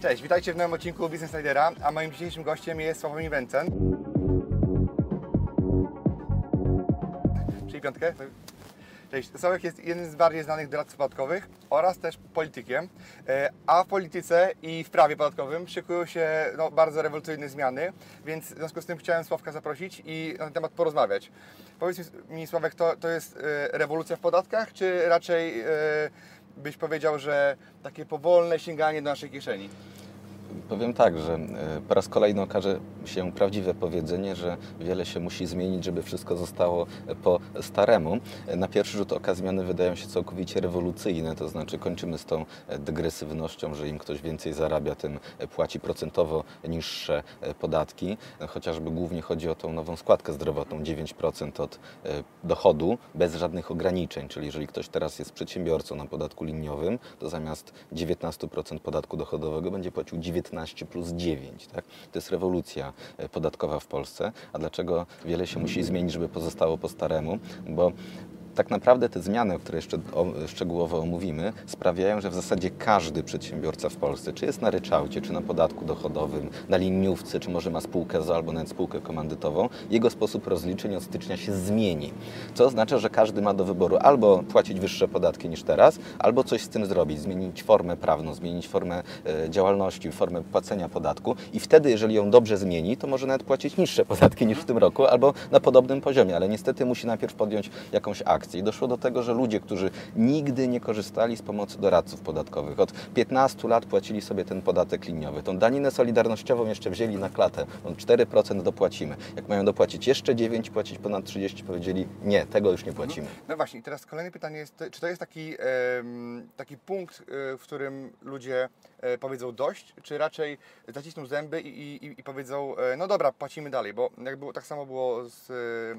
Cześć, witajcie w nowym odcinku Business Lidera, a moim dzisiejszym gościem jest Sławomir Wencen. Czyli piątkę. Cześć, Sławek jest jednym z bardziej znanych doradców podatkowych oraz też politykiem, E, a w polityce i w prawie podatkowym szykują się no, bardzo rewolucyjne zmiany, więc w związku z tym chciałem Sławka zaprosić i na ten temat porozmawiać. Powiedz mi Sławek, to, to jest e, rewolucja w podatkach, czy raczej e, byś powiedział, że takie powolne sięganie do naszej kieszeni? Powiem tak, że e, po raz kolejny okaże się prawdziwe powiedzenie, że wiele się musi zmienić, żeby wszystko zostało po staremu. Na pierwszy rzut oka zmiany wydają się całkowicie rewolucyjne, to znaczy kończymy z tą degresywnością, że im ktoś więcej zarabia, tym płaci procentowo niższe podatki. Chociażby głównie chodzi o tą nową składkę zdrowotną, 9% od e, dochodu bez żadnych ograniczeń, czyli jeżeli ktoś teraz jest przedsiębiorcą na podatku liniowym, to zamiast 19% podatku dochodowego będzie płacił 19 plus 9. Tak? To jest rewolucja e, podatkowa w Polsce. A dlaczego wiele się musi zmienić, żeby pozostało po staremu? Bo tak naprawdę te zmiany, które jeszcze szczegółowo omówimy, sprawiają, że w zasadzie każdy przedsiębiorca w Polsce, czy jest na ryczałcie, czy na podatku dochodowym, na liniówce, czy może ma spółkę z albo nawet spółkę komandytową, jego sposób rozliczeń od stycznia się zmieni. Co oznacza, że każdy ma do wyboru albo płacić wyższe podatki niż teraz, albo coś z tym zrobić, zmienić formę prawną, zmienić formę e, działalności, formę płacenia podatku i wtedy, jeżeli ją dobrze zmieni, to może nawet płacić niższe podatki niż w tym roku, albo na podobnym poziomie, ale niestety musi najpierw podjąć jakąś akcję akcji. Doszło do tego, że ludzie, którzy nigdy nie korzystali z pomocy doradców podatkowych, od 15 lat płacili sobie ten podatek liniowy, tą daninę solidarnościową jeszcze wzięli na klatę, on 4% dopłacimy. Jak mają dopłacić jeszcze 9, płacić ponad 30, powiedzieli nie, tego już nie płacimy. No właśnie, teraz kolejne pytanie jest, czy to jest taki, taki punkt, e, w którym ludzie powiedzą dość, czy raczej zacisną zęby i, i, i powiedzą, e, no dobra, płacimy dalej, bo jak było, tak samo było z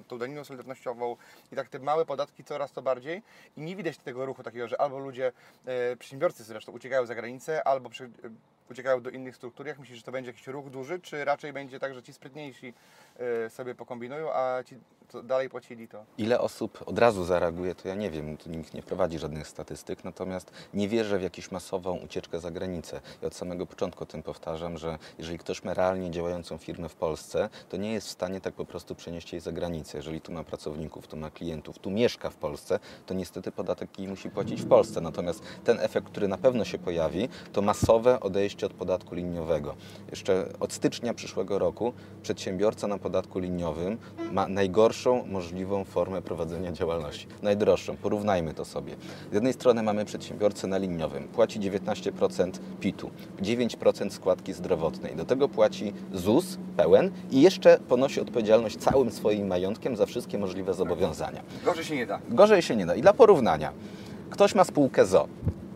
tą daniną solidarnościową i tak te małe podatki coraz to bardziej i nie widać tego ruchu takiego, że albo ludzie, e, przedsiębiorcy zresztą uciekają za granicę, albo e, uciekają do innych struktur. Jak myślisz, że to będzie jakiś ruch duży, czy raczej będzie tak, że ci sprytniejsi e, sobie pokombinują, a ci dalej płacili to. Ile osób od razu zareaguje, to ja nie wiem, tu nikt nie prowadzi żadnych statystyk, natomiast nie wierzę w jakąś masową ucieczkę za granicę. I od samego początku tym powtarzam, że jeżeli ktoś ma realnie działającą firmę w Polsce, to nie jest w stanie tak po prostu przenieść jej za granicę. Jeżeli tu ma pracowników, tu ma klientów, tu mieszka w Polsce, to niestety podatek jej musi płacić w Polsce. Natomiast ten efekt, który na pewno się pojawi, to masowe odejście od podatku liniowego. Jeszcze od stycznia przyszłego roku przedsiębiorca na podatku liniowym ma najdroższą możliwą formę prowadzenia działalności. Najdroższą, porównajmy to sobie. Z jednej strony mamy przedsiębiorcę na liniowym, płaci 19% PIT-u, 9% składki zdrowotnej, do tego płaci ZUS pełen i jeszcze ponosi odpowiedzialność całym swoim majątkiem za wszystkie możliwe zobowiązania. Gorzej się nie da. Gorzej się nie da. I dla porównania, ktoś ma spółkę ZO,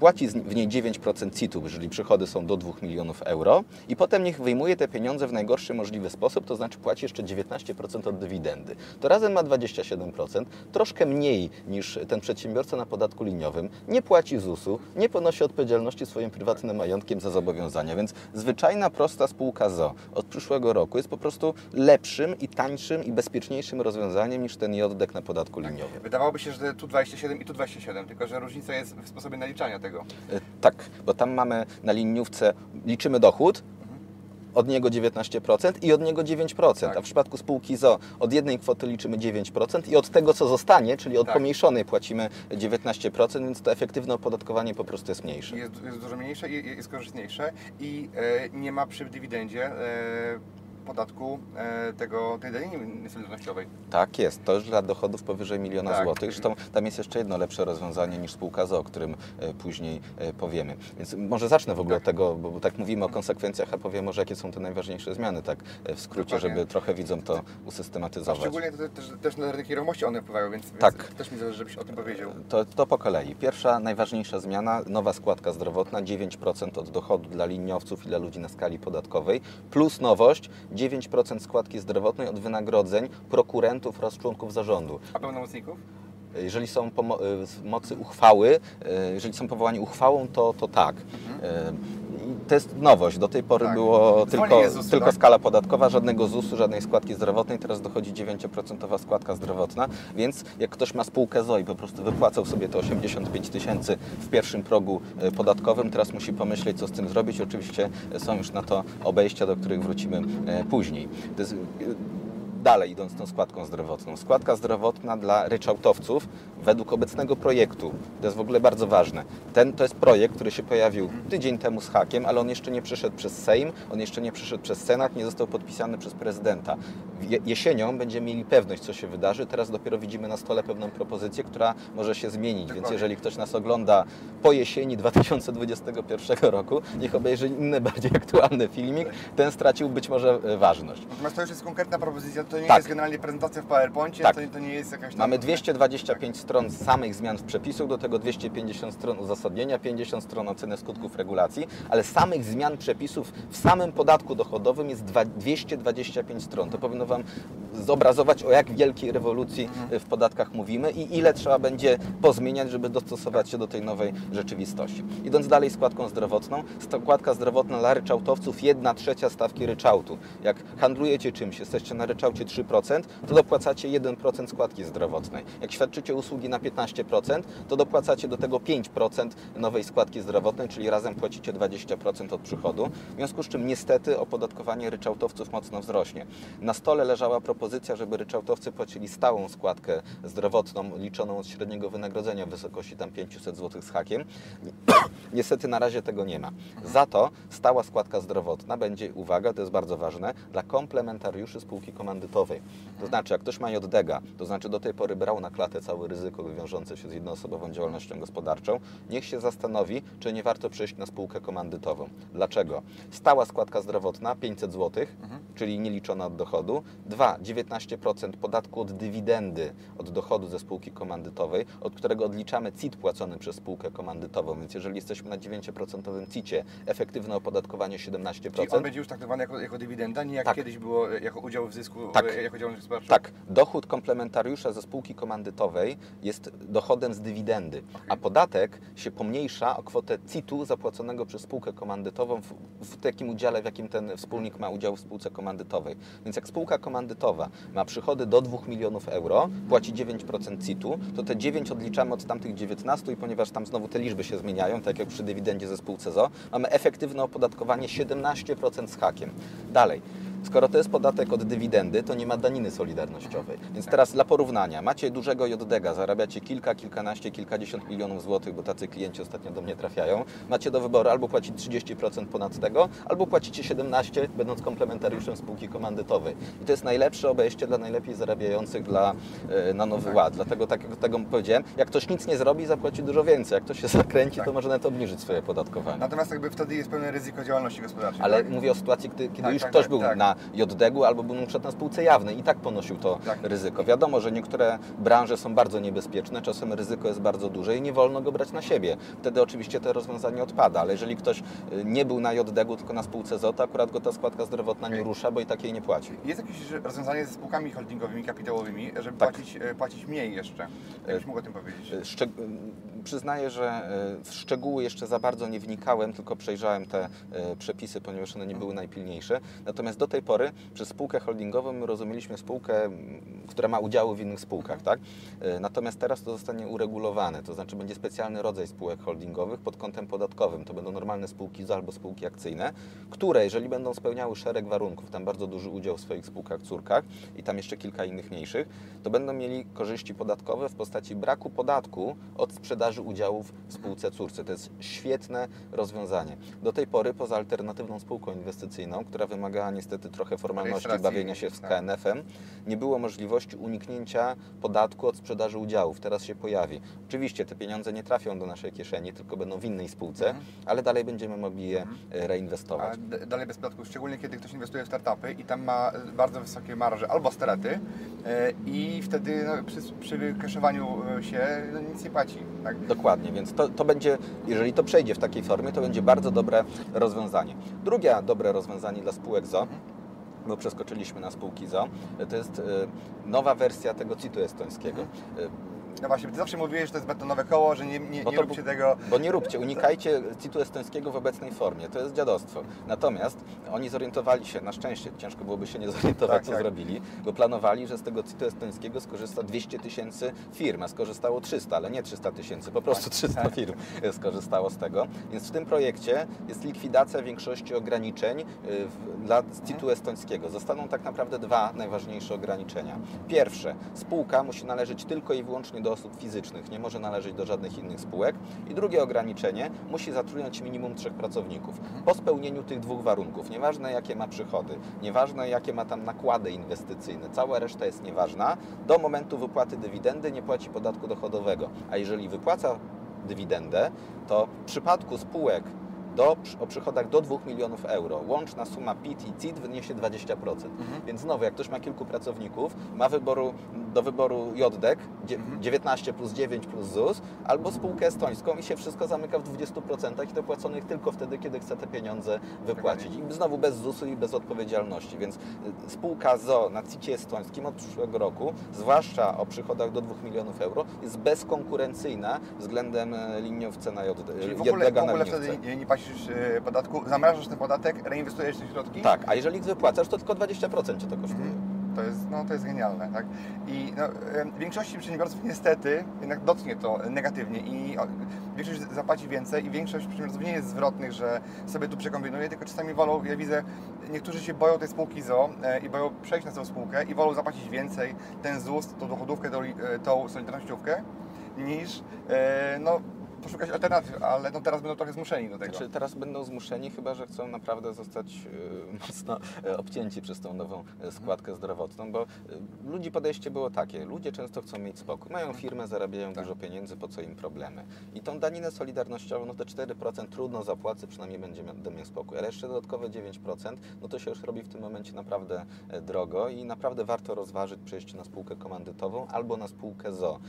płaci w niej 9% CIT-u, jeżeli przychody są do 2 milionów euro i potem niech wyjmuje te pieniądze w najgorszy możliwy sposób, to znaczy płaci jeszcze 19% od dywidendy. To razem ma 27%, troszkę mniej niż ten przedsiębiorca na podatku liniowym, nie płaci ZUS-u, nie ponosi odpowiedzialności swoim prywatnym majątkiem za zobowiązania, więc zwyczajna, prosta spółka ZO od przyszłego roku jest po prostu lepszym i tańszym i bezpieczniejszym rozwiązaniem niż ten JDEK na podatku liniowym. Wydawałoby się, że tu 27 i tu 27, tylko że różnica jest w sposobie naliczania tego tego. E, tak, bo tam mamy na liniówce, liczymy dochód, od niego 19% i od niego 9%. Tak. A w przypadku spółki ZO od jednej kwoty liczymy 9% i od tego, co zostanie, czyli od tak. pomniejszonej płacimy 19%, więc to efektywne opodatkowanie po prostu jest mniejsze. Jest, jest dużo mniejsze i jest korzystniejsze i e, nie ma przy dywidendzie e, podatku e, tego, tej daniny solidarnościowej. Tak jest, to już dla dochodów powyżej miliona Tak. złotych. Zresztą tam jest jeszcze jedno lepsze rozwiązanie niż spółka ZO, o którym e, później e, powiemy. Więc może zacznę w ogóle od tego, bo tak mówimy o konsekwencjach, a powiem może jakie są te najważniejsze zmiany, tak w skrócie, Dokładnie. żeby trochę widzom to A usystematyzować. szczególnie to też, też na rynek nieruchomości one wpływają, więc, Tak. więc też mi zależy, żebyś o tym powiedział. To, to po kolei. Pierwsza, najważniejsza zmiana, nowa składka zdrowotna, 9% od dochodu dla liniowców i dla ludzi na skali podatkowej, plus nowość, 9% składki zdrowotnej od wynagrodzeń prokurentów oraz członków zarządu. A pełnomocników? Jeżeli są pomo- y, z mocy uchwały, y, jeżeli są powołani uchwałą, to, to tak. Y, i To jest nowość. Do tej pory Tak. było tylko, z tylko tak? skala podatkowa, żadnego ZUS-u, żadnej składki zdrowotnej. Teraz dochodzi 9% składka zdrowotna, więc jak ktoś ma spółkę ZO i po prostu wypłacał sobie te 85 tysięcy w pierwszym progu y, podatkowym, teraz musi pomyśleć, co z tym zrobić. Oczywiście są już na to obejścia, do których wrócimy y, później. Dalej idąc tą składką zdrowotną. Składka zdrowotna dla ryczałtowców według obecnego projektu. To jest w ogóle bardzo ważne. Ten to jest projekt, który się pojawił tydzień temu z hakiem, ale on jeszcze nie przeszedł przez Sejm, on jeszcze nie przeszedł przez Senat, nie został podpisany przez prezydenta. Je- Jesienią będziemy mieli pewność, co się wydarzy. Teraz dopiero widzimy na stole pewną propozycję, która może się zmienić. Więc jeżeli ktoś nas ogląda po jesieni 2021 roku, niech obejrzy inny, bardziej aktualny filmik. Ten stracił być może e, ważność. Natomiast to już jest konkretna propozycja, to nie Tak. jest generalnie prezentacja w PowerPoincie, Tak. to, to nie jest jakaś tam... Mamy 225 stron samych zmian w przepisach, do tego 250 stron uzasadnienia, 50 stron oceny skutków regulacji, ale samych zmian przepisów w samym podatku dochodowym jest dwa- 225 stron. To powinno Wam zobrazować, o jak wielkiej rewolucji w podatkach mówimy i ile trzeba będzie pozmieniać, żeby dostosować się do tej nowej rzeczywistości. Idąc dalej składką zdrowotną, składka zdrowotna dla ryczałtowców 1 trzecia stawki ryczałtu. Jak handlujecie czymś, jesteście na ryczałcie 3%, to dopłacacie 1% składki zdrowotnej. Jak świadczycie usługi na 15%, to dopłacacie do tego 5% nowej składki zdrowotnej, czyli razem płacicie 20% od przychodu. W związku z czym niestety opodatkowanie ryczałtowców mocno wzrośnie. Na stole leżała propozycja, żeby ryczałtowcy płacili stałą składkę zdrowotną liczoną od średniego wynagrodzenia w wysokości tam 500 zł z hakiem. Niestety na razie tego nie ma. Za to stała składka zdrowotna będzie, uwaga, to jest bardzo ważne, dla komplementariuszy spółki komandytowej. To znaczy, jak ktoś ma JDG, to znaczy do tej pory brał na klatę całe ryzyko wiążące się z jednoosobową działalnością gospodarczą, niech się zastanowi, czy nie warto przejść na spółkę komandytową. Dlaczego? Stała składka zdrowotna 500 zł, czyli nieliczona od dochodu. Dwa, 19% podatku od dywidendy od dochodu ze spółki komandytowej, od którego odliczamy CIT płacony przez spółkę komandytową. Więc jeżeli jesteśmy na 9% CIT-cie, efektywne opodatkowanie 17%. Czyli on będzie już traktowany jako, jako dywidenda, nie jak Tak. kiedyś było e, jako udział w zysku, Tak. E, jako działalność gospodarcza? Tak, dochód komplementariusza ze spółki komandytowej jest dochodem z dywidendy, a podatek się pomniejsza o kwotę CIT-u zapłaconego przez spółkę komandytową w, w takim udziale, w jakim ten wspólnik ma udział w spółce komandytowej. Więc jak spółka komandytowa ma przychody do 2 milionów euro, płaci 9% CIT-u, to te 9 odliczamy od tamtych 19 i ponieważ tam znowu te liczby się zmieniają, tak jak przy dywidendzie ze spółce ZO, mamy efektywne opodatkowanie 17% z hakiem. Dalej. Skoro to jest podatek od dywidendy, to nie ma daniny solidarnościowej. Więc teraz dla porównania, macie dużego JDG, zarabiacie kilka, kilkanaście, kilkadziesiąt milionów złotych, bo tacy klienci ostatnio do mnie trafiają. Macie do wyboru albo płacić 30% ponad tego, albo płacicie 17, będąc komplementariuszem spółki komandytowej. I to jest najlepsze obejście dla najlepiej zarabiających dla, e, na Nowy Ład. Dlatego, tak jak tego powiedziałem, jak ktoś nic nie zrobi, zapłaci dużo więcej. Jak ktoś się zakręci, Tak. to może nawet obniżyć swoje opodatkowanie. Natomiast jakby wtedy jest pełne ryzyko działalności gospodarczej. Ale tak? mówię o sytuacji, kiedy, kiedy Tak, już tak, ktoś tak, był tak. Na JDG-u albo był na przykład na spółce jawnej i tak ponosił to Tak. ryzyko. Wiadomo, że niektóre branże są bardzo niebezpieczne, czasem ryzyko jest bardzo duże i nie wolno go brać na siebie. Wtedy oczywiście to rozwiązanie odpada, ale jeżeli ktoś y, nie był na JDG-u, tylko na spółce ZO, to akurat go ta składka zdrowotna nie rusza, bo i takiej nie płaci. Jest jakieś rozwiązanie ze spółkami holdingowymi, kapitałowymi, żeby Tak. płacić, e, płacić mniej jeszcze? Jakbyś mógł o tym powiedzieć? Y, Szczeg- y, przyznaję, że y, w szczegóły jeszcze za bardzo nie wnikałem, tylko przejrzałem te y, przepisy, ponieważ one nie były najpilniejsze. Natomiast do tej pory przez spółkę holdingową my rozumieliśmy spółkę, która ma udziały w innych spółkach, tak? Y, Natomiast teraz to zostanie uregulowane, to znaczy będzie specjalny rodzaj spółek holdingowych pod kątem podatkowym. To będą normalne spółki albo spółki akcyjne, które jeżeli będą spełniały szereg warunków, tam bardzo duży udział w swoich spółkach córkach i tam jeszcze kilka innych mniejszych, to będą mieli korzyści podatkowe w postaci braku podatku od sprzedaży sprzedaży udziałów w spółce córce. To jest świetne rozwiązanie. Do tej pory, poza alternatywną spółką inwestycyjną, która wymagała niestety trochę formalności bawienia się z tak. KNF-em, nie było możliwości uniknięcia podatku od sprzedaży udziałów. Teraz się pojawi. Oczywiście te pieniądze nie trafią do naszej kieszeni, tylko będą w innej spółce, Mhm. ale dalej będziemy mogli je e, A reinwestować. dalej bez podatku, szczególnie kiedy ktoś inwestuje w startupy i tam ma e, bardzo wysokie marże albo straty e, i wtedy no, przy, przy wykaszowaniu e, się no, nic nie płaci. Tak? Dokładnie, więc to, to będzie, jeżeli to przejdzie w takiej formie, to będzie bardzo dobre rozwiązanie. Drugie dobre rozwiązanie dla spółek ZO, bo przeskoczyliśmy na spółki ZO, to jest e, nowa wersja tego CIT-u estońskiego. E, No właśnie, ty zawsze mówiłeś, że to jest betonowe koło, że nie, nie, nie róbcie tego. Bo nie róbcie, unikajcie CIT-u estońskiego w obecnej formie. To jest dziadostwo. Natomiast oni zorientowali się, na szczęście, ciężko byłoby się nie zorientować, Tak, co tak. zrobili, bo planowali, że z tego CIT-u estońskiego skorzysta 200 tysięcy firm, a skorzystało 300, ale nie 300 tysięcy, po prostu 300 firm skorzystało z tego. Więc w tym projekcie jest likwidacja większości ograniczeń y, dla CIT-u estońskiego. Zostaną tak naprawdę dwa najważniejsze ograniczenia. Pierwsze, spółka musi należeć tylko i wyłącznie do osób fizycznych, nie może należeć do żadnych innych spółek. I drugie ograniczenie, musi zatrudniać minimum trzech pracowników. Po spełnieniu tych dwóch warunków, nieważne jakie ma przychody, nieważne jakie ma tam nakłady inwestycyjne, cała reszta jest nieważna, do momentu wypłaty dywidendy nie płaci podatku dochodowego. A jeżeli wypłaca dywidendę, to w przypadku spółek do, o przychodach do 2 milionów euro. Łączna suma PIT i CIT wyniesie 20%. Więc znowu, jak ktoś ma kilku pracowników, ma wyboru, do wyboru JDEK, dzie- 19 plus 9 plus ZUS, albo spółkę estońską i się wszystko zamyka w 20% i to płaconych tylko wtedy, kiedy chce te pieniądze wypłacić. I znowu bez ZUS-u i bez odpowiedzialności. Więc y, spółka ZO na CIT estońskim od przyszłego roku, zwłaszcza o przychodach do 2 milionów euro, jest bezkonkurencyjna względem e, liniowce na JD, Czyli w ogóle, w ogóle wtedy nie, nie płacisz e, podatku, zamrażasz ten podatek, reinwestujesz te środki. Tak, a jeżeli wypłacasz, to tylko 20% cię to kosztuje. To jest, no, to jest genialne, tak? I no, em, większości przedsiębiorców niestety jednak dotknie to negatywnie i większość zapłaci więcej i większość przedsiębiorców nie jest zwrotnych, że sobie tu przekombinuje, tylko czasami wolą, ja widzę, niektórzy się boją tej spółki ZO e, i boją przejść na tą spółkę i wolą zapłacić więcej, ten ZUS, tą dochodówkę, tą, e, tą solidarnościówkę, niż no, poszukać alternatyw, ale no, teraz będą trochę zmuszeni do tego. Znaczy teraz będą zmuszeni, chyba że chcą naprawdę zostać e, mocno e, obcięci przez tą nową e, składkę zdrowotną, bo ludzi podejście było takie, ludzie często chcą mieć spokój, mają firmę, zarabiają Tak. dużo pieniędzy, po co im problemy. I tą daninę solidarnościową, no te 4% trudno zapłacę, przynajmniej będzie miał spokój, ale jeszcze dodatkowe 9%, no to się już robi w tym momencie naprawdę drogo i naprawdę warto rozważyć przejście na spółkę komandytową albo na spółkę ZO.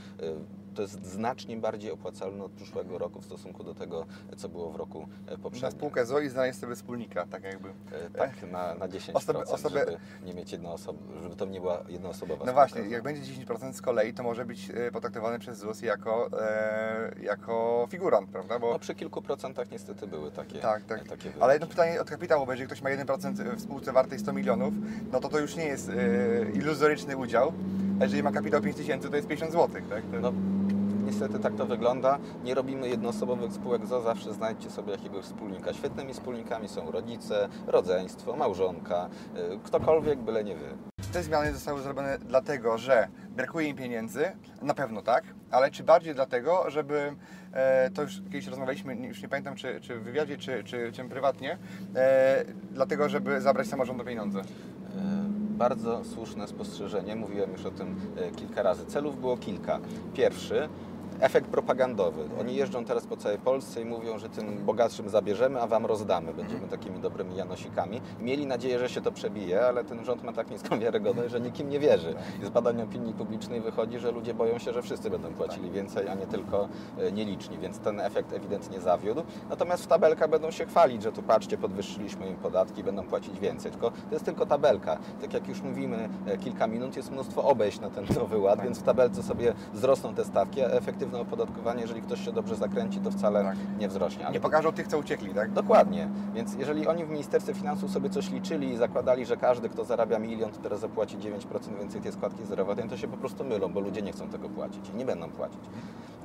To jest znacznie bardziej opłacalne od przyszłego roku w stosunku do tego, co było w roku e, Na poprzednim. spółkę ZO i znaleźć sobie wspólnika, tak jakby. E, Tak, na, na 10%, Osoby- osoby- żeby nie mieć jednoosob... żeby to nie była jednoosobowa No spółka. właśnie, jak będzie 10% z kolei, to może być e, potraktowane przez ZUS jako, e, jako figurant, prawda? Bo, No przy kilku procentach niestety były takie tak, tak. takie Ale jedno pytanie od kapitału, bo jeżeli ktoś ma 1% w spółce wartej 100 milionów, no to to już nie jest e, iluzoryczny udział. A jeżeli ma kapitał 5 tysięcy, to jest 50 zł, tak? To, No, niestety tak to wygląda. Nie robimy jednoosobowych spółek ZO, zawsze znajdźcie sobie jakiegoś wspólnika. Świetnymi wspólnikami są rodzice, rodzeństwo, małżonka, e, ktokolwiek, byle nie wy. Te zmiany zostały zrobione dlatego, że brakuje im pieniędzy, na pewno tak, ale czy bardziej dlatego, żeby, e, to już kiedyś rozmawialiśmy, już nie pamiętam czy, czy w wywiadzie, czy, czy, czy prywatnie, e, dlatego, żeby zabrać samorządom pieniądze. E, Bardzo słuszne spostrzeżenie, mówiłem już o tym e, kilka razy. Celów było kilka. Pierwszy, efekt propagandowy. Oni jeżdżą teraz po całej Polsce i mówią, że tym bogatszym zabierzemy, a wam rozdamy. Będziemy takimi dobrymi janosikami. Mieli nadzieję, że się to przebije, ale ten rząd ma tak niską wiarygodność, że nikim nie wierzy. I z badań opinii publicznej wychodzi, że ludzie boją się, że wszyscy będą płacili więcej, a nie tylko e, nieliczni, więc ten efekt ewidentnie zawiódł. Natomiast w tabelkach będą się chwalić, że tu patrzcie, podwyższyliśmy im podatki, będą płacić więcej. Tylko to jest tylko tabelka. Tak jak już mówimy e, kilka minut, jest mnóstwo obejść na ten nowy ład, więc w tabelce sobie wzrosną te stawki, a efektywne opodatkowanie, jeżeli ktoś się dobrze zakręci, to wcale Tak. nie wzrośnie. Ale Nie pokażą tych, co uciekli, tak? Dokładnie. Więc jeżeli oni w Ministerstwie Finansów sobie coś liczyli i zakładali, że każdy, kto zarabia milion, to teraz zapłaci 9% więcej tej składki zdrowotnej, to się po prostu mylą, bo ludzie nie chcą tego płacić i nie będą płacić.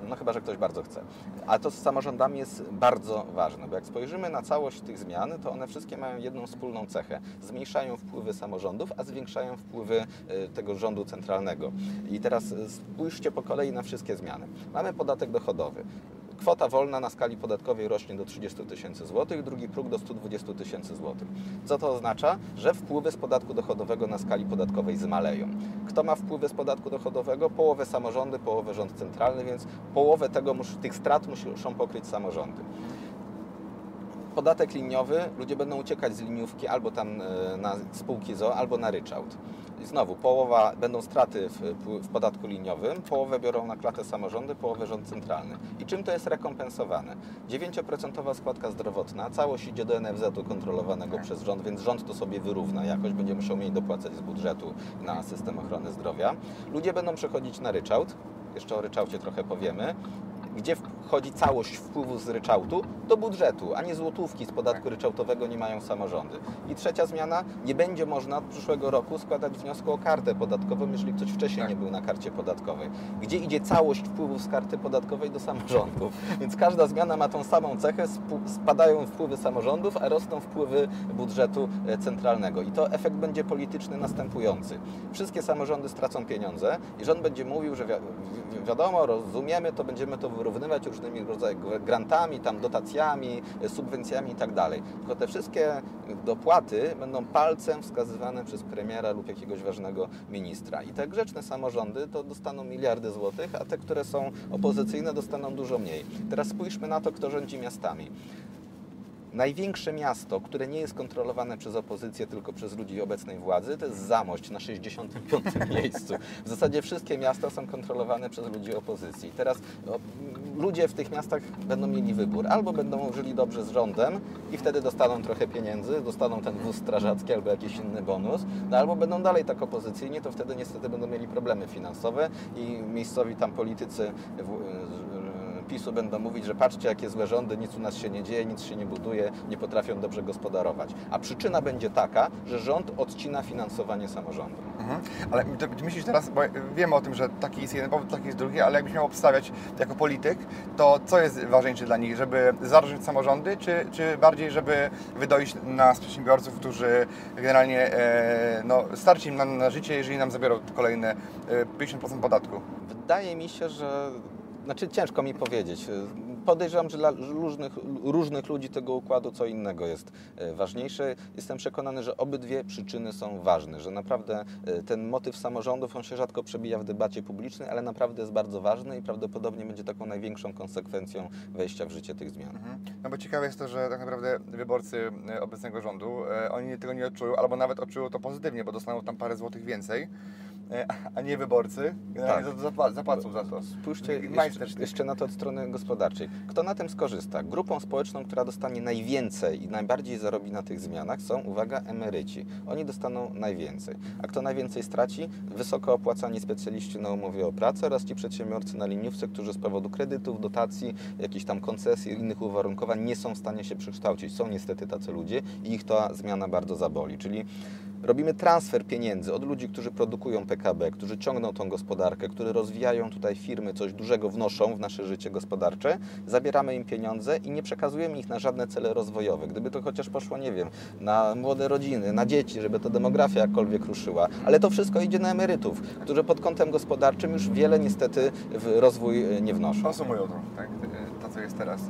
no chyba, że ktoś bardzo chce. Ale to z samorządami jest bardzo ważne, bo jak spojrzymy na całość tych zmian, to one wszystkie mają jedną wspólną cechę. Zmniejszają wpływy samorządów, a zwiększają wpływy y, tego rządu centralnego. I teraz spójrzcie po kolei na wszystkie zmiany. Mamy podatek dochodowy. Kwota wolna na skali podatkowej rośnie do 30 tysięcy złotych, drugi próg do 120 tysięcy złotych. Co to oznacza? Że wpływy z podatku dochodowego na skali podatkowej zmaleją. Kto ma wpływy z podatku dochodowego? Połowę samorządy, połowę rząd centralny, więc połowę tego, tych strat muszą pokryć samorządy podatek liniowy, ludzie będą uciekać z liniówki albo tam e, na spółki ZO, albo na ryczałt. I znowu, połowa będą straty w, w, podatku liniowym, połowę biorą na klatę samorządy, połowę rząd centralny. I czym to jest rekompensowane? 9% składka zdrowotna, całość idzie do NFZ-u kontrolowanego przez rząd, więc rząd to sobie wyrówna jakoś, będzie musiał mniej dopłacać z budżetu na system ochrony zdrowia. Ludzie będą przechodzić na ryczałt, jeszcze o ryczałcie trochę powiemy gdzie wchodzi całość wpływu z ryczałtu do budżetu, a nie złotówki z podatku ryczałtowego nie mają samorządy. I trzecia zmiana, nie będzie można od przyszłego roku składać wniosku o kartę podatkową, jeżeli ktoś wcześniej tak. nie był na karcie podatkowej. Gdzie idzie całość wpływów z karty podatkowej do samorządów. Więc każda zmiana ma tą samą cechę, spadają wpływy samorządów, a rosną wpływy budżetu e, centralnego. I to efekt będzie polityczny następujący. Wszystkie samorządy stracą pieniądze i rząd będzie mówił, że wi wiadomo, rozumiemy, to będziemy to wyrównywać wyrównywać różnymi rodzajami grantami, tam dotacjami, subwencjami i tak. Tylko te wszystkie dopłaty będą palcem wskazywane przez premiera lub jakiegoś ważnego ministra. I te grzeczne samorządy to dostaną miliardy złotych, a te, które są opozycyjne dostaną dużo mniej. Teraz spójrzmy na to, kto rządzi miastami. Największe miasto, które nie jest kontrolowane przez opozycję, tylko przez ludzi obecnej władzy, to jest Zamość na 65. miejscu. W zasadzie wszystkie miasta są kontrolowane przez ludzi opozycji. Teraz no, ludzie w tych miastach będą mieli wybór. Albo będą żyli dobrze z rządem i wtedy dostaną trochę pieniędzy, dostaną ten wóz strażacki albo jakiś inny bonus, no, albo będą dalej tak opozycyjni, to wtedy niestety będą mieli problemy finansowe i miejscowi tam politycy PiSu będą mówić, że patrzcie jakie złe rządy, nic u nas się nie dzieje, nic się nie buduje, nie potrafią dobrze gospodarować. A przyczyna będzie taka, że rząd odcina finansowanie samorządu. Mhm. Ale ty myślisz teraz, bo wiemy o tym, że taki jest jeden powód, taki jest drugi, ale jakbyś miał obstawiać jako polityk, to co jest ważniejsze dla nich, żeby zarządzić samorządy, czy, czy bardziej, żeby wydoić nas przedsiębiorców, którzy generalnie e, no, starczy im na, na życie, jeżeli nam zabiorą kolejne e, 50% podatku? Wydaje mi się, że znaczy ciężko mi powiedzieć. Podejrzewam, że dla różnych, różnych ludzi tego układu co innego jest e, ważniejsze. Jestem przekonany, że obydwie przyczyny są ważne, że naprawdę e, ten motyw samorządów, on się rzadko przebija w debacie publicznej, ale naprawdę jest bardzo ważny i prawdopodobnie będzie taką największą konsekwencją wejścia w życie tych zmian. Mhm. No bo ciekawe jest to, że tak naprawdę wyborcy e, obecnego rządu, oni tego nie odczują, albo nawet odczują to pozytywnie, bo dostaną tam parę złotych więcej a nie wyborcy, tak. zapłacą za to. Spójrzcie jeszcze, jeszcze, na to od strony gospodarczej. Kto na tym skorzysta? Grupą społeczną, która dostanie najwięcej i najbardziej zarobi na tych zmianach są, uwaga, emeryci. Oni dostaną najwięcej. A kto najwięcej straci? Wysoko opłacani specjaliści na umowie o pracę oraz ci przedsiębiorcy na liniówce, którzy z powodu kredytów, dotacji, jakichś tam koncesji, innych uwarunkowań nie są w stanie się przekształcić. Są niestety tacy ludzie i ich ta zmiana bardzo zaboli. Czyli robimy transfer pieniędzy od ludzi, którzy produkują PKB, którzy ciągną tą gospodarkę, którzy rozwijają tutaj firmy, coś dużego wnoszą w nasze życie gospodarcze, zabieramy im pieniądze i nie przekazujemy ich na żadne cele rozwojowe. Gdyby to chociaż poszło, nie wiem, na młode rodziny, na dzieci, żeby to demografia jakkolwiek ruszyła, ale to wszystko idzie na emerytów, którzy pod kątem gospodarczym już wiele niestety w rozwój e, nie wnoszą. Konsumują to, tak, to co jest teraz.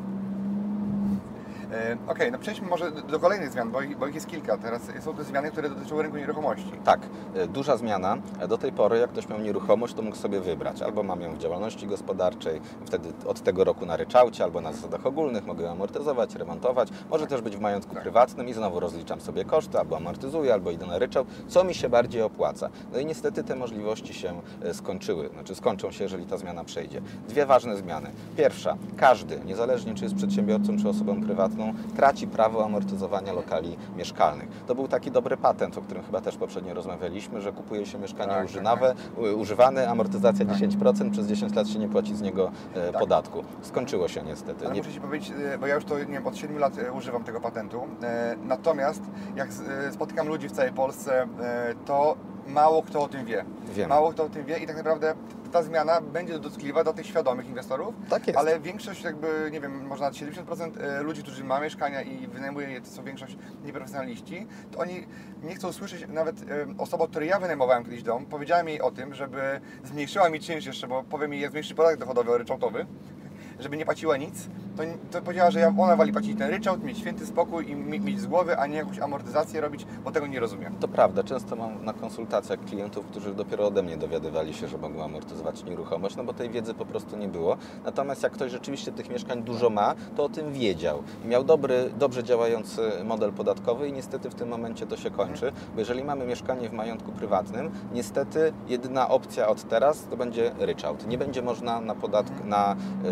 E, okej, okay, no przejdźmy może do kolejnych zmian, bo ich, bo ich, jest kilka. Teraz są te zmiany, które dotyczą rynku nieruchomości. Tak, e, duża zmiana. Do tej pory, jak ktoś miał nieruchomość, to mógł sobie wybrać. Albo mam ją w działalności gospodarczej, wtedy od tego roku na ryczałcie, albo na zasadach ogólnych, mogę ją amortyzować, remontować. Może tak. też być w majątku tak. prywatnym i znowu rozliczam sobie koszty, albo amortyzuję, albo idę na ryczałt, co mi się bardziej opłaca. No i niestety te możliwości się e, skończyły, znaczy skończą się, jeżeli ta zmiana przejdzie. Dwie ważne zmiany. Pierwsza, każdy, niezależnie czy jest przedsiębiorcą, czy osobą prywatną, traci prawo amortyzowania lokali mieszkalnych. To był taki dobry patent, o którym chyba też poprzednio rozmawialiśmy, że kupuje się mieszkanie tak, używane, tak. używane, amortyzacja tak. 10%, przez 10 lat się nie płaci z niego e, tak. podatku. Skończyło się niestety. Ale nie... muszę Ci powiedzieć, e, bo ja już to nie wiem, od 7 lat e, używam tego patentu, natomiast jak spotykam ludzi w całej Polsce, to mało kto o tym wie. Mało kto o tym wie i tak naprawdę ta zmiana będzie dotkliwa dla tych świadomych inwestorów, Tak jest. ale większość jakby, nie wiem, może nawet 70% e, ludzi, którzy ma mieszkania i wynajmuje je, to są większość nieprofesjonaliści, to oni nie chcą słyszeć, nawet e, osoba, której ja wynajmowałem kiedyś dom, powiedziałem jej o tym, żeby zmniejszyła mi czynsz jeszcze, bo powiem jej, jak zmniejszy podatek dochodowy ryczałtowy, żeby nie płaciła nic, to, to powiedziała, że ja, ona wali płacić ten ryczałt, mieć święty spokój i mi- mieć z głowy, a nie jakąś amortyzację robić, bo tego nie rozumiem. To prawda, często mam na konsultacjach klientów, którzy dopiero ode mnie dowiadywali się, że mogą amortyzować nieruchomość, no bo tej wiedzy po prostu nie było. Natomiast jak ktoś rzeczywiście tych mieszkań dużo ma, to o tym wiedział. I miał dobry, dobrze działający model podatkowy i niestety w tym momencie to się kończy, bo jeżeli mamy mieszkanie w majątku prywatnym, niestety jedyna opcja od teraz to będzie ryczałt. Nie będzie można na podatk, na, y,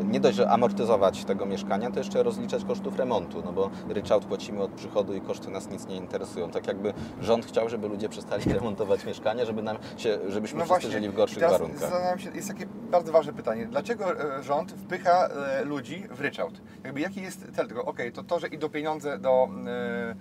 y, nie dość, że amortyzować tego mieszkania, to jeszcze rozliczać kosztów remontu, no bo ryczałt płacimy od przychodu i koszty nas nic nie interesują. Tak jakby rząd chciał, żeby ludzie przestali remontować mieszkania, żeby nam się, żebyśmy wszyscy żyli w gorszych teraz warunkach. Zastanawiam się, jest takie bardzo ważne pytanie. Dlaczego e, rząd wpycha e, ludzi w ryczałt? Jakby jaki jest cel tego? Okej, to to, że idą pieniądze do, e,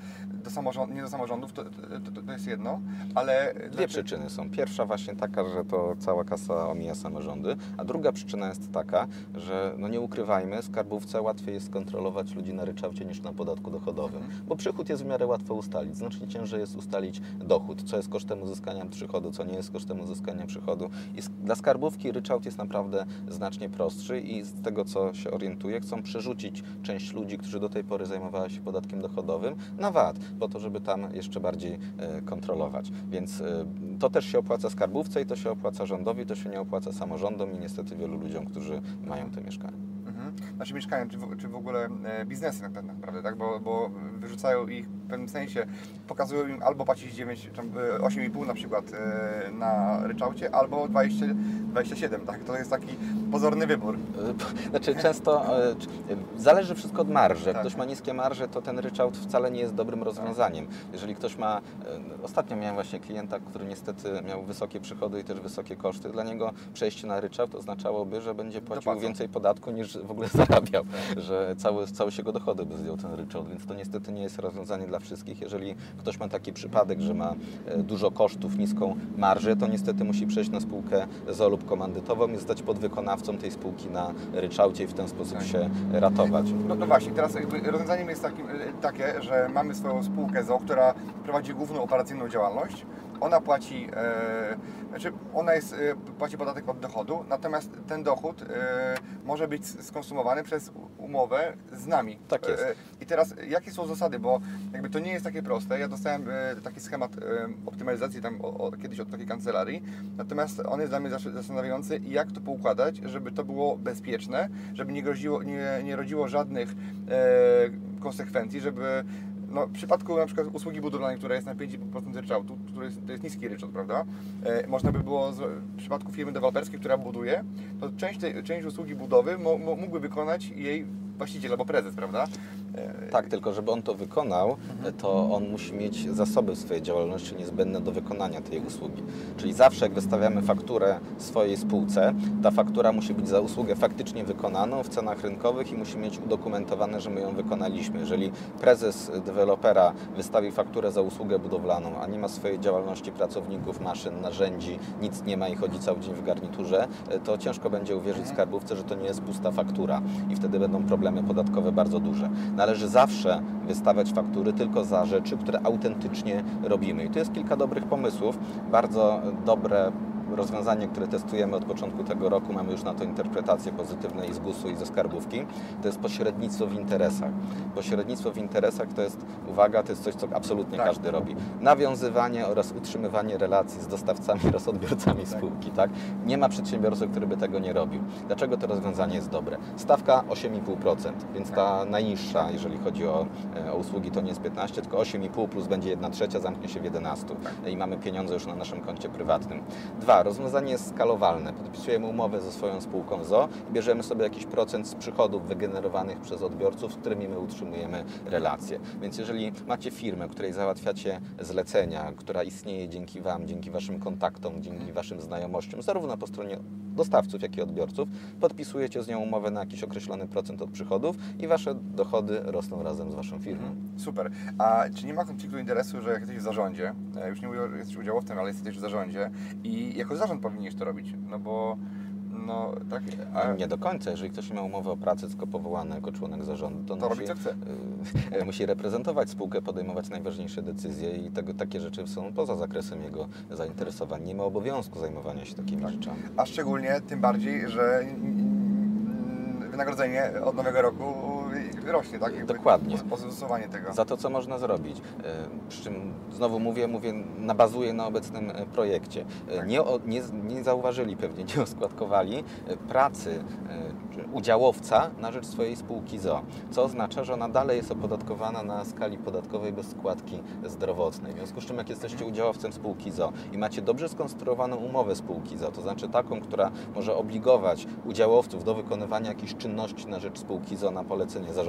do samorządów, nie do samorządów, to, to, to, jest jedno, ale... Dwie przyczyny są. Pierwsza właśnie taka, że to cała kasa omija samorządy, a druga przyczyna jest taka, że no nie ukrywajmy, skarbówce łatwiej jest skontrolować ludzi na ryczałcie niż na podatku dochodowym, bo przychód jest w miarę łatwo ustalić. Znacznie ciężej jest ustalić dochód, co jest kosztem uzyskania przychodu, co nie jest kosztem uzyskania przychodu. I dla skarbówki ryczałt jest naprawdę znacznie prostszy i z tego, co się orientuję, chcą przerzucić część ludzi, którzy do tej pory zajmowali się podatkiem dochodowym, na VAT, po to, żeby tam jeszcze bardziej e, kontrolować. Więc e, to też się opłaca skarbówce i to się opłaca rządowi, to się nie opłaca samorządom i niestety wielu ludziom, którzy mają te mieszkania. Mhm. Znaczy czy w, czy w ogóle e, biznesy tak naprawdę, tak? Bo, bo wyrzucają ich w pewnym sensie, pokazują im albo płacić 9, czy, e, 8,5 na przykład e, na ryczałcie, albo 20, 27, tak? To jest taki pozorny wybór. Znaczy często zależy wszystko od marży. Jak Tak. ktoś ma niskie marże, to ten ryczałt wcale nie jest dobrym rozwiązaniem. Jeżeli ktoś ma, ostatnio miałem właśnie klienta, który niestety miał wysokie przychody i też wysokie koszty. Dla niego przejście na ryczałt oznaczałoby, że będzie płacił Dopłacą. więcej podatku niż w ogóle zarabiał, że cały, cały się go dochody by zdjął ten ryczałt, więc to niestety nie jest rozwiązanie dla wszystkich. Jeżeli ktoś ma taki przypadek, że ma e, dużo kosztów, niską marżę, to niestety musi przejść na spółkę ZO lub komandytową i zostać podwykonawcą tej spółki na ryczałcie i w ten sposób Tak. się ratować. No, no właśnie, teraz rozwiązaniem jest takim, e, takie, że mamy swoją spółkę ZO, która prowadzi główną operacyjną działalność. Ona płaci, e, znaczy ona jest, e, płaci podatek od dochodu, natomiast ten dochód e, może być skonsumowany przez umowę z nami. Tak jest. E, I teraz jakie są zasady, bo jakby to nie jest takie proste. Ja dostałem e, taki schemat e, optymalizacji tam o, o, kiedyś od takiej kancelarii, natomiast on jest dla mnie zastanawiający, jak to poukładać, żeby to było bezpieczne, żeby nie, groziło, nie, nie rodziło żadnych konsekwencji, żeby no, w przypadku na przykład usługi budowlanej, która jest na 5% ryczałtu, który jest, to jest niski ryczałt, prawda? E, można by było, z, w przypadku firmy deweloperskiej, która buduje, to część, tej, część usługi budowy mógłby wykonać jej właściciel albo prezes, prawda? E, Tak, tylko żeby on to wykonał, to on musi mieć zasoby w swojej działalności niezbędne do wykonania tej usługi. Czyli zawsze jak wystawiamy fakturę swojej spółce, ta faktura musi być za usługę faktycznie wykonaną w cenach rynkowych i musi mieć udokumentowane, że my ją wykonaliśmy. Jeżeli prezes dewelopera wystawi fakturę za usługę budowlaną, a nie ma swojej działalności pracowników, maszyn, narzędzi, nic nie ma i chodzi cały dzień w garniturze, to ciężko będzie uwierzyć skarbówce, że to nie jest pusta faktura i wtedy będą problemy podatkowe bardzo duże. Należy zawsze wystawiać faktury tylko za rzeczy, które autentycznie robimy. I tu jest kilka dobrych pomysłów, bardzo dobre rozwiązanie, które testujemy od początku tego roku, mamy już na to interpretacje pozytywne i z GUS-u i ze skarbówki, to jest pośrednictwo w interesach. Pośrednictwo w interesach to jest, uwaga, to jest coś, co absolutnie Tak. każdy robi. Nawiązywanie oraz utrzymywanie relacji z dostawcami oraz odbiorcami spółki, tak? Nie ma przedsiębiorcy, który by tego nie robił. Dlaczego to rozwiązanie jest dobre? Stawka 8,5%, więc ta najniższa, jeżeli chodzi o, e, o usługi, to nie jest 15, tylko 8,5 plus będzie 1 trzecia, zamknie się w 11 i mamy pieniądze już na naszym koncie prywatnym. Dwa, rozwiązanie jest skalowalne. Podpisujemy umowę ze swoją spółką ZO i bierzemy sobie jakiś procent z przychodów wygenerowanych przez odbiorców, z którymi my utrzymujemy relacje. Więc jeżeli macie firmę, której załatwiacie zlecenia, która istnieje dzięki Wam, dzięki Waszym kontaktom, dzięki Waszym znajomościom, zarówno po stronie dostawców, jak i odbiorców. Podpisujecie z nią umowę na jakiś określony procent od przychodów i wasze dochody rosną razem z waszą firmą. Mhm. Super. A czy nie ma konfliktu interesu, że jak jesteś w zarządzie, e, już nie mówię, że jesteś udziałowcem, ale jesteś w zarządzie i jako zarząd powinieneś to robić, no bo no tak, A nie do końca. Jeżeli ktoś ma umowę o pracę, tylko powołany jako członek zarządu, to, To musi, robi, co chce. y, musi reprezentować spółkę, podejmować najważniejsze decyzje i tego, takie rzeczy są poza zakresem jego zainteresowań. Nie ma obowiązku zajmowania się takimi Tak. rzeczami. a szczególnie tym bardziej, że mm, wynagrodzenie od nowego roku rośnie, tak? Jakby Dokładnie. tego. Za to, co można zrobić. Y, Przy czym znowu mówię, mówię, nabazuję na obecnym y, projekcie. Y, Tak. Nie, nie, nie zauważyli pewnie, nie oskładkowali pracy udziałowca na rzecz swojej spółki ZO, co oznacza, że ona dalej jest opodatkowana na skali podatkowej bez składki zdrowotnej. W związku z czym, jak jesteście udziałowcem spółki ZO i macie dobrze skonstruowaną umowę spółki ZO, to znaczy taką, która może obligować udziałowców do wykonywania jakichś czynności na rzecz spółki ZO na polecenie zarządu,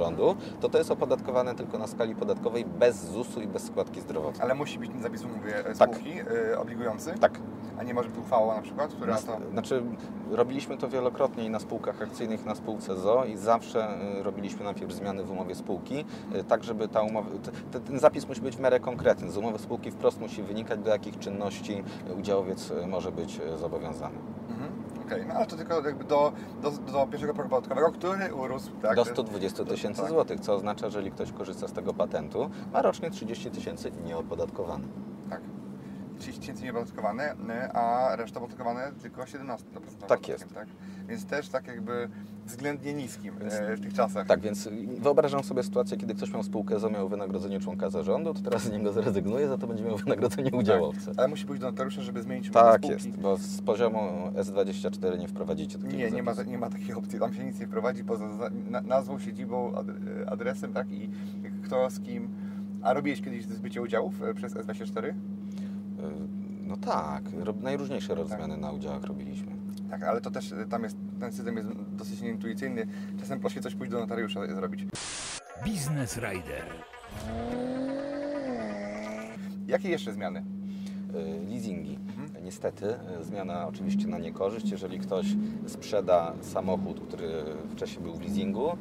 to to jest opodatkowane tylko na skali podatkowej bez ZUS-u i bez składki zdrowotnej. Ale musi być ten zapis umowie e, Tak. spółki e, obligujący, Tak. a nie może być uchwała na przykład, która Nas, to... Znaczy, robiliśmy to wielokrotnie i na spółkach akcyjnych, na spółce ZO i zawsze y, robiliśmy najpierw zmiany w umowie spółki, y, tak żeby ta umowa, t- t- ten zapis musi być w miarę konkretny. Z umowy spółki wprost musi wynikać, do jakich czynności udziałowiec może być zobowiązany. Okej, no ale to tylko jakby do, do, do pierwszego progu podatkowego, który urósł, tak? do 120 tysięcy tak. złotych, co oznacza, że jeżeli ktoś korzysta z tego patentu, ma rocznie 30 tysięcy nieopodatkowane. Tak. 30 tysięcy nieopodatkowane, y, a reszta opodatkowane tylko 17%. Tak jest. Tak? Więc też tak jakby względnie niskim Więc- e, w tych czasach. Tak, więc wyobrażam sobie sytuację, kiedy ktoś miał spółkę ZO, miał wynagrodzenie członka zarządu, to teraz z niego zrezygnuje, za to będzie miał wynagrodzenie udziałowca. Ale musi pójść do notariusza, żeby zmienić Tak spółki. jest, bo z poziomu S24 nie wprowadzicie takiego Nie, nie ma, nie ma takiej opcji. Tam się nic nie wprowadzi poza za- na- nazwą, siedzibą, ad- adresem, tak? I kto z kim. A robiłeś kiedyś zbycie udziałów e, przez S24? Y, No tak, najróżniejsze rozmiany na udziałach robiliśmy. Tak, ale to też e, tam jest, ten system jest dosyć nieintuicyjny. Czasem prosi coś pójść do notariusza zrobić. Business Rider. Jakie jeszcze zmiany? Y, Leasingi. Mhm. Niestety, y, zmiana oczywiście na niekorzyść. Jeżeli ktoś sprzeda samochód, który wcześniej był w leasingu,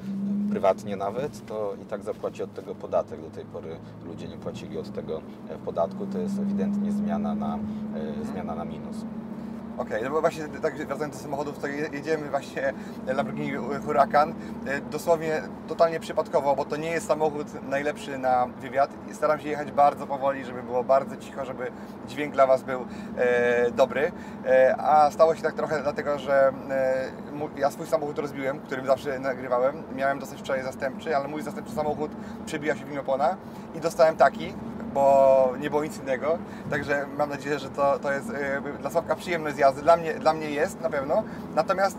prywatnie nawet, to i tak zapłaci od tego podatek. Do tej pory ludzie nie płacili od tego e, podatku. To jest ewidentnie zmiana na, y, zmiana na minus. Okej, no bo właśnie tak wracając do samochodów, to je- jedziemy właśnie Lamborghini Huracan. E, Dosłownie totalnie przypadkowo, bo to nie jest samochód najlepszy na wywiad. Staram się jechać bardzo powoli, żeby było bardzo cicho, żeby dźwięk dla Was był e, dobry. E, a stało się tak trochę dlatego, że e, ja swój samochód rozbiłem, którym zawsze nagrywałem. Miałem dostać wczoraj zastępczy, ale mój zastępczy samochód przebija się w nim opona i dostałem taki, bo nie było nic innego. Także mam nadzieję, że to, to jest dla Sławka przyjemność jazdy. Dla mnie, dla mnie jest na pewno. Natomiast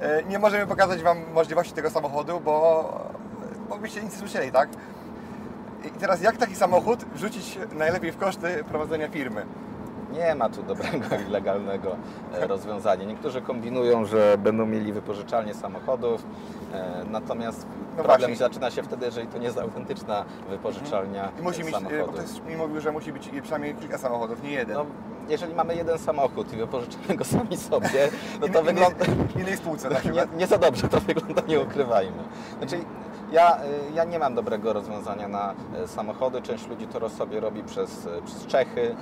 e, nie możemy pokazać Wam możliwości tego samochodu, bo, bo byście nic słyszeli, tak? I teraz jak taki samochód wrzucić najlepiej w koszty prowadzenia firmy? Nie ma tu dobrego i legalnego e, rozwiązania. Niektórzy kombinują, że będą mieli wypożyczalnie samochodów, e, natomiast No problem właśnie. zaczyna się wtedy, jeżeli to nie jest autentyczna wypożyczalnia I musi e, mieć, e, samochodu. ktoś mi mówił, że musi być przynajmniej kilka samochodów, nie jeden. No, jeżeli mamy jeden samochód i wypożyczymy go sami sobie, no to wygląda... innej spółce na Nie, nie za dobrze to wygląda, nie ukrywajmy. Znaczy, ja, y, ja nie mam dobrego rozwiązania na y, samochody. Część ludzi to sobie robi przez, y, przez Czechy,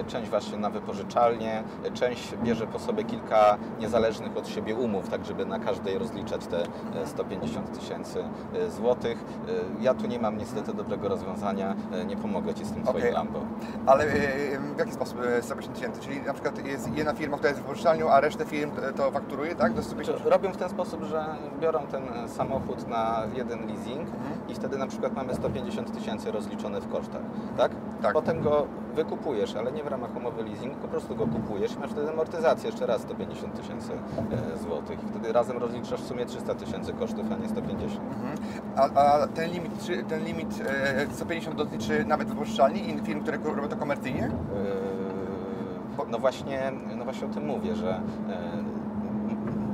y, część właśnie na wypożyczalnie, część bierze po sobie kilka niezależnych od siebie umów, tak żeby na każdej rozliczać te y, 150 tysięcy złotych. Ja tu nie mam niestety dobrego rozwiązania, nie pomogę Ci z tym Okej. Twoim Lambo. Ale w jaki sposób e, 150 tysięcy? Czyli na przykład jest jedna firma, która jest wypożyczalnią, a resztę firm to fakturuje, tak? Do 150 Czy Robią w ten sposób, że biorą ten samochód na jeden leasing i wtedy na przykład mamy 150 tysięcy rozliczone w kosztach, tak? Tak. Potem go wykupujesz, ale nie w ramach umowy leasing, po prostu go kupujesz i masz wtedy amortyzację jeszcze raz 150 tysięcy e, złotych i wtedy razem rozliczasz w sumie 300 tysięcy kosztów, a nie 150. Mhm. A, a ten limit, ten limit e, 150 dotyczy nawet wypożyczalni i firm, które robią to komercyjnie? Yy, No właśnie, no właśnie o tym mówię, że yy,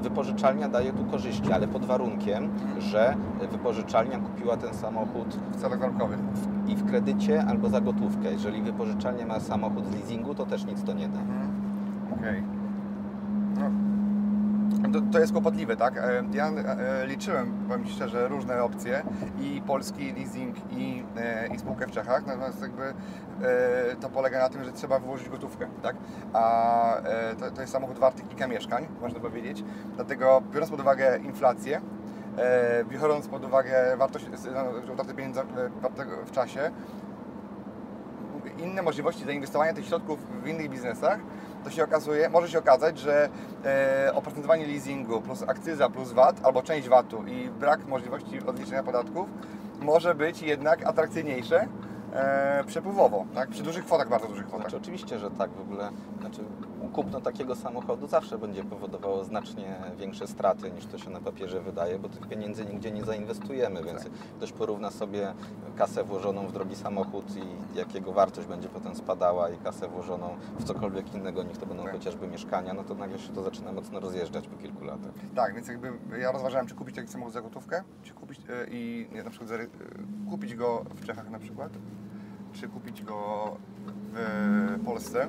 wypożyczalnia daje tu korzyści, ale pod warunkiem, że wypożyczalnia kupiła ten samochód W celach zarobkowych. i w kredycie albo za gotówkę. Jeżeli wypożyczalnia ma samochód z leasingu, to też nic to nie da. Mhm. Okej. No. To, jest kłopotliwe, tak? E, Ja e, liczyłem, powiem szczerze, różne opcje i polski leasing i, e, i spółkę w Czechach, natomiast jakby e, to polega na tym, że trzeba wyłożyć gotówkę, tak? A e, to, to jest samochód warty kilka mieszkań, można powiedzieć, dlatego biorąc pod uwagę inflację, e, biorąc pod uwagę wartość no, utraty pieniędzy e, w czasie, inne możliwości zainwestowania tych środków w innych biznesach, to się okazuje, może się okazać, że e, oprocentowanie leasingu plus akcyza plus VAT albo część VAT-u i brak możliwości odliczenia podatków może być jednak atrakcyjniejsze e, przepływowo, tak? przy dużych kwotach, bardzo dużych kwotach. Znaczy oczywiście, że tak w ogóle, znaczy kupno takiego samochodu zawsze będzie powodowało znacznie większe straty niż to się na papierze wydaje, bo tych pieniędzy nigdzie nie zainwestujemy, więc Tak. ktoś porówna sobie kasę włożoną w drogi samochód i jak jego wartość będzie potem spadała i kasę włożoną w cokolwiek innego, niech to będą Tak. chociażby mieszkania, no to nagle się to zaczyna mocno rozjeżdżać po kilku latach. Tak, więc jakby ja rozważałem, czy kupić taki samochód za gotówkę, czy kupić e, i na przykład e, kupić go w Czechach na przykład, czy kupić go w Polsce.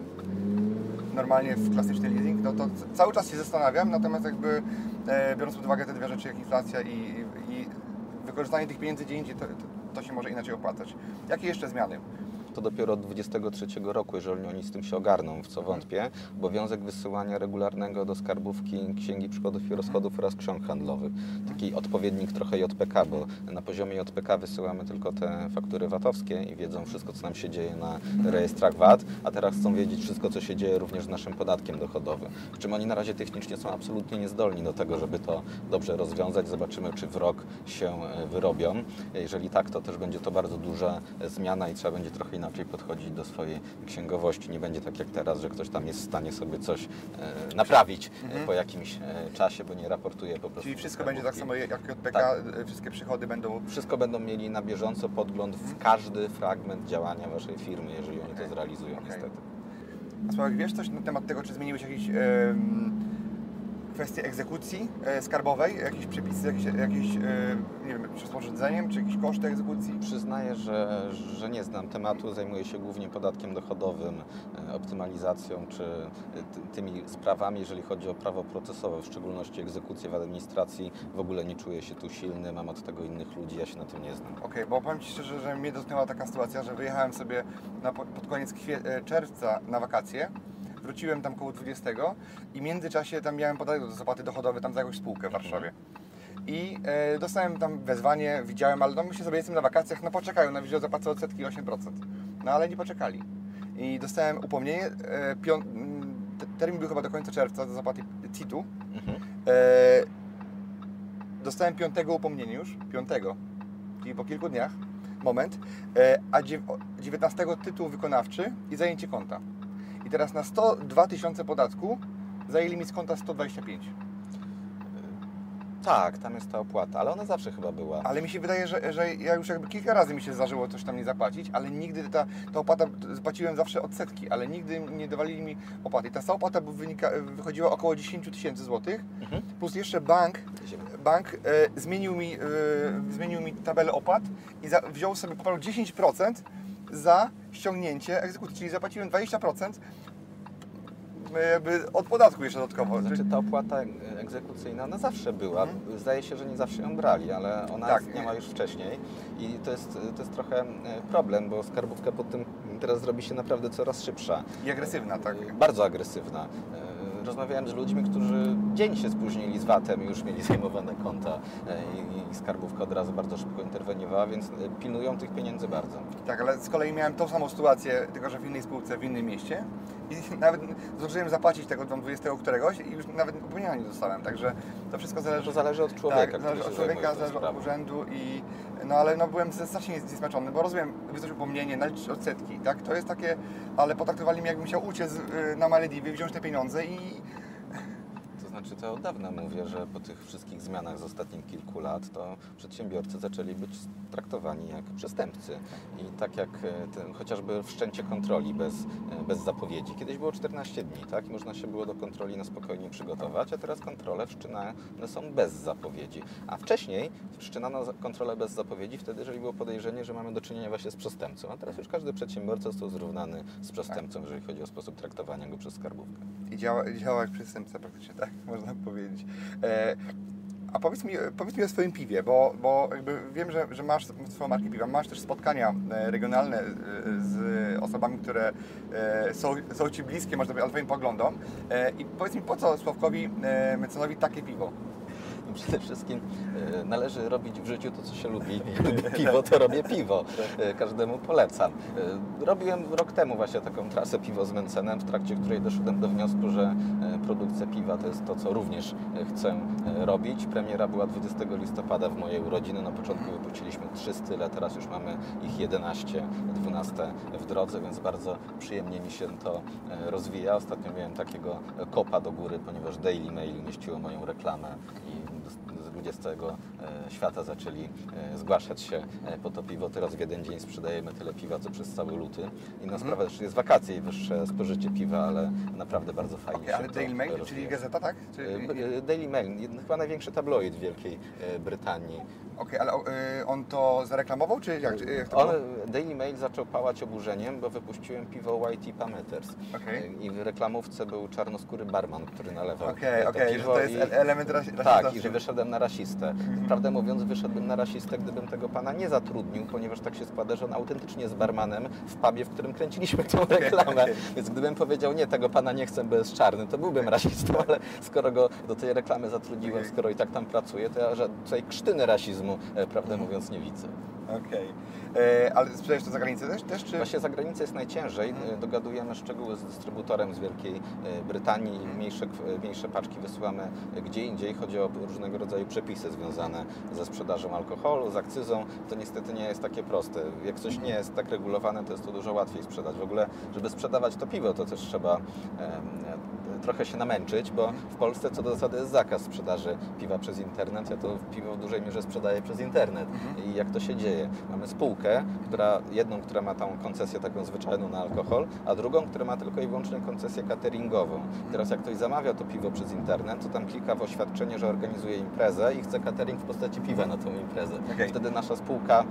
Normalnie w klasyczny leasing, no to cały czas się zastanawiam, natomiast jakby e, biorąc pod uwagę te dwie rzeczy, jak inflacja i, i wykorzystanie tych pieniędzy gdzie indziej, to, to się może inaczej opłacać. Jakie jeszcze zmiany? To dopiero od 23 roku, jeżeli oni z tym się ogarną, w co wątpię, obowiązek wysyłania regularnego do skarbówki księgi przychodów i rozchodów oraz ksiąg handlowych. Taki odpowiednik trochę JPK, bo na poziomie JPK wysyłamy tylko te faktury VAT-owskie i wiedzą wszystko, co nam się dzieje na rejestrach VAT, a teraz chcą wiedzieć wszystko, co się dzieje również z naszym podatkiem dochodowym. Przy czym oni na razie technicznie są absolutnie niezdolni do tego, żeby to dobrze rozwiązać. Zobaczymy, czy w rok się e, wyrobią. Jeżeli tak, to też będzie to bardzo duża e, zmiana i trzeba będzie trochę inaczej podchodzić do swojej księgowości. Nie będzie tak jak teraz, że ktoś tam jest w stanie sobie coś e, naprawić e, po jakimś e, czasie, bo nie raportuje po prostu. Mhm. Czyli wszystko będzie tak samo jak JPK, Tak. e, wszystkie przychody będą Wszystko będą mieli na bieżąco podgląd w każdy fragment działania Waszej firmy, jeżeli oni to zrealizują Okej. niestety. A Sławek, wiesz coś na temat tego, czy zmieniły się jakieś em, kwestie egzekucji e, skarbowej? Jakieś przepisy, jakieś, jakieś e, nie wiem, czy czy jakieś koszty egzekucji? Przyznaję, że, że nie znam tematu. Zajmuję się głównie podatkiem dochodowym, e, optymalizacją czy ty- tymi sprawami, jeżeli chodzi o prawo procesowe, w szczególności egzekucję w administracji. W ogóle nie czuję się tu silny, mam od tego innych ludzi, ja się na tym nie znam. Okej, bo powiem Ci szczerze, że mnie dotknęła taka sytuacja, że wyjechałem sobie na, po- pod koniec czerwca na wakacje, wróciłem tam koło 20 i w międzyczasie tam miałem podatek do zapłaty dochodowy tam za jakąś spółkę w Warszawie. I e, dostałem tam wezwanie, widziałem, ale no myślę sobie, jestem na wakacjach, no poczekają, na że zapłacę odsetki 8%. No ale nie poczekali. I dostałem upomnienie, e, pią, m, te- termin był chyba do końca czerwca do zapłaty CIT-u. Mhm. E, dostałem piątego upomnienie już, piątego, czyli po kilku dniach, moment, e, a dziew- o- 19 tytuł wykonawczy i zajęcie konta. I teraz na 102 tysiące podatku zajęli mi z konta 125. Tak, tam jest ta opłata, ale ona zawsze chyba była. Ale mi się wydaje, że, że ja już jakby kilka razy mi się zdarzyło coś tam nie zapłacić, ale nigdy ta, ta opłata, zapłaciłem zawsze odsetki, ale nigdy nie dawali mi opłaty. I ta cała opłata wynika, wychodziła około 10 tysięcy złotych, Mhm. plus jeszcze bank bank e, zmienił, mi, e, zmienił mi tabelę opłat i za, wziął sobie, poprawił 10% za ściągnięcie egzekucji, czyli zapłaciłem 20% e, jakby od podatku jeszcze dodatkowo. Znaczy ta opłata egzekucyjna, ona zawsze była. Mhm. Zdaje się, że nie zawsze ją brali, ale ona Tak. istniała już wcześniej i to jest, to jest trochę e, problem, bo skarbówka pod tym teraz zrobi się naprawdę coraz szybsza. I agresywna, tak. E, Bardzo agresywna. Rozmawiałem z ludźmi, którzy dzień się spóźnili z VAT-em i już mieli zajmowane konta e, i, i skarbówka od razu bardzo szybko interweniowała, więc e, pilnują tych pieniędzy bardzo. Tak, ale z kolei miałem tą samą sytuację, tylko że w innej spółce, w innym mieście i nawet zdążyłem zapłacić tego tam 20 któregoś i już nawet upomnienia nie dostałem, także to wszystko zależy To zależy od człowieka, Tak, zależy od człowieka, zależy od urzędu i no ale no byłem strasznie zniesmaczony, bo rozumiem, wysłać upomnienie, naliczyć odsetki, tak, to jest takie, ale potraktowali mnie jakbym chciał uciec y, na Malediwy, wziąć te pieniądze i znaczy, to od dawna mówię, że po tych wszystkich zmianach z ostatnich kilku lat, to przedsiębiorcy zaczęli być traktowani jak przestępcy. I tak jak e, ten, chociażby wszczęcie kontroli bez, e, bez zapowiedzi. Kiedyś było 14 dni, tak? I można się było do kontroli na spokojnie przygotować, a teraz kontrole wszczynane są bez zapowiedzi. A wcześniej wszczynano kontrolę bez zapowiedzi wtedy, jeżeli było podejrzenie, że mamy do czynienia właśnie z przestępcą. A teraz już każdy przedsiębiorca został zrównany z przestępcą, jeżeli chodzi o sposób traktowania go przez skarbówkę. I działa, działa jak przestępca praktycznie, tak? można powiedzieć. E, a powiedz mi, powiedz mi o swoim piwie, bo, bo jakby wiem, że, że masz swoją markę piwa, masz też spotkania e, regionalne e, z osobami, które e, są, są Ci bliskie, można powiedzieć, Twoim poglądom. I powiedz mi, po co Sławkowi Mecenowi takie piwo? Przede wszystkim e, należy robić w życiu to, co się lubi. Lubię piwo, to robię piwo. E, Każdemu polecam. E, Robiłem rok temu właśnie taką trasę piwo z Mencenem, w trakcie której doszedłem do wniosku, że produkcja piwa to jest to, co również chcę robić. Premiera była 20 listopada w mojej urodziny. Na początku wypuściliśmy trzy style, teraz już mamy ich 11, 12 w drodze, więc bardzo przyjemnie mi się to rozwija. Ostatnio miałem takiego kopa do góry, ponieważ Daily Mail mieściło moją reklamę i ludzie z całego e, świata zaczęli e, zgłaszać się e, po to piwo. Teraz w jeden dzień sprzedajemy tyle piwa, co przez cały luty. Inna sprawa też jest wakacje i wyższe spożycie piwa, ale naprawdę bardzo fajnie Okay, ale to Daily Mail, rozwija. czyli gazeta, tak? Czy, Daily Mail, chyba największy tabloid w Wielkiej Brytanii. Okej, ale o, y, on to zareklamował, czy jak, jak to On? Daily Mail zaczął pałać oburzeniem, bo wypuściłem piwo Whitey Pameters. Okej. I w reklamówce był czarnoskóry barman, który nalewał Okej, to że piwo to jest element rasi- Tak, i że wyszedłem na rasistę. Prawdę mówiąc, wyszedłbym na rasistę, gdybym tego pana nie zatrudnił, ponieważ tak się składa, że on autentycznie jest barmanem w pubie, w którym kręciliśmy tą reklamę. Więc gdybym powiedział, nie, tego pana nie chcę, bo jest czarny, to byłbym rasistą, ale skoro go do tej reklamy zatrudniłem, skoro i tak tam pracuje, to ja tutaj krztyny rasizmu, e, prawdę mówiąc, nie widzę. Okej. E, Ale sprzedajesz to za granicę też, też czy? Właśnie za granicę jest najciężej. E, Dogadujemy szczegóły z dystrybutorem z Wielkiej e, Brytanii. Mniejsze, kw- mniejsze paczki wysyłamy gdzie indziej. Chodzi o różnego rodzaju przepisy związane ze sprzedażą alkoholu, z akcyzą. To niestety nie jest takie proste. Jak coś nie jest tak regulowane, to jest to dużo łatwiej sprzedać. W ogóle, żeby sprzedawać to piwo, to też trzeba trochę się namęczyć, bo w Polsce co do zasady jest zakaz sprzedaży piwa przez internet. Ja to piwo w dużej mierze sprzedaję przez internet. I jak to się dzieje? Mamy spółkę, która, jedną, która ma tą koncesję taką zwyczajną na alkohol, a drugą, która ma tylko i wyłącznie koncesję cateringową. Teraz jak ktoś zamawia to piwo przez internet, to tam klika w oświadczenie, że organizuje imprezę i chce catering w postaci piwa na tą imprezę. Okej. Wtedy nasza spółka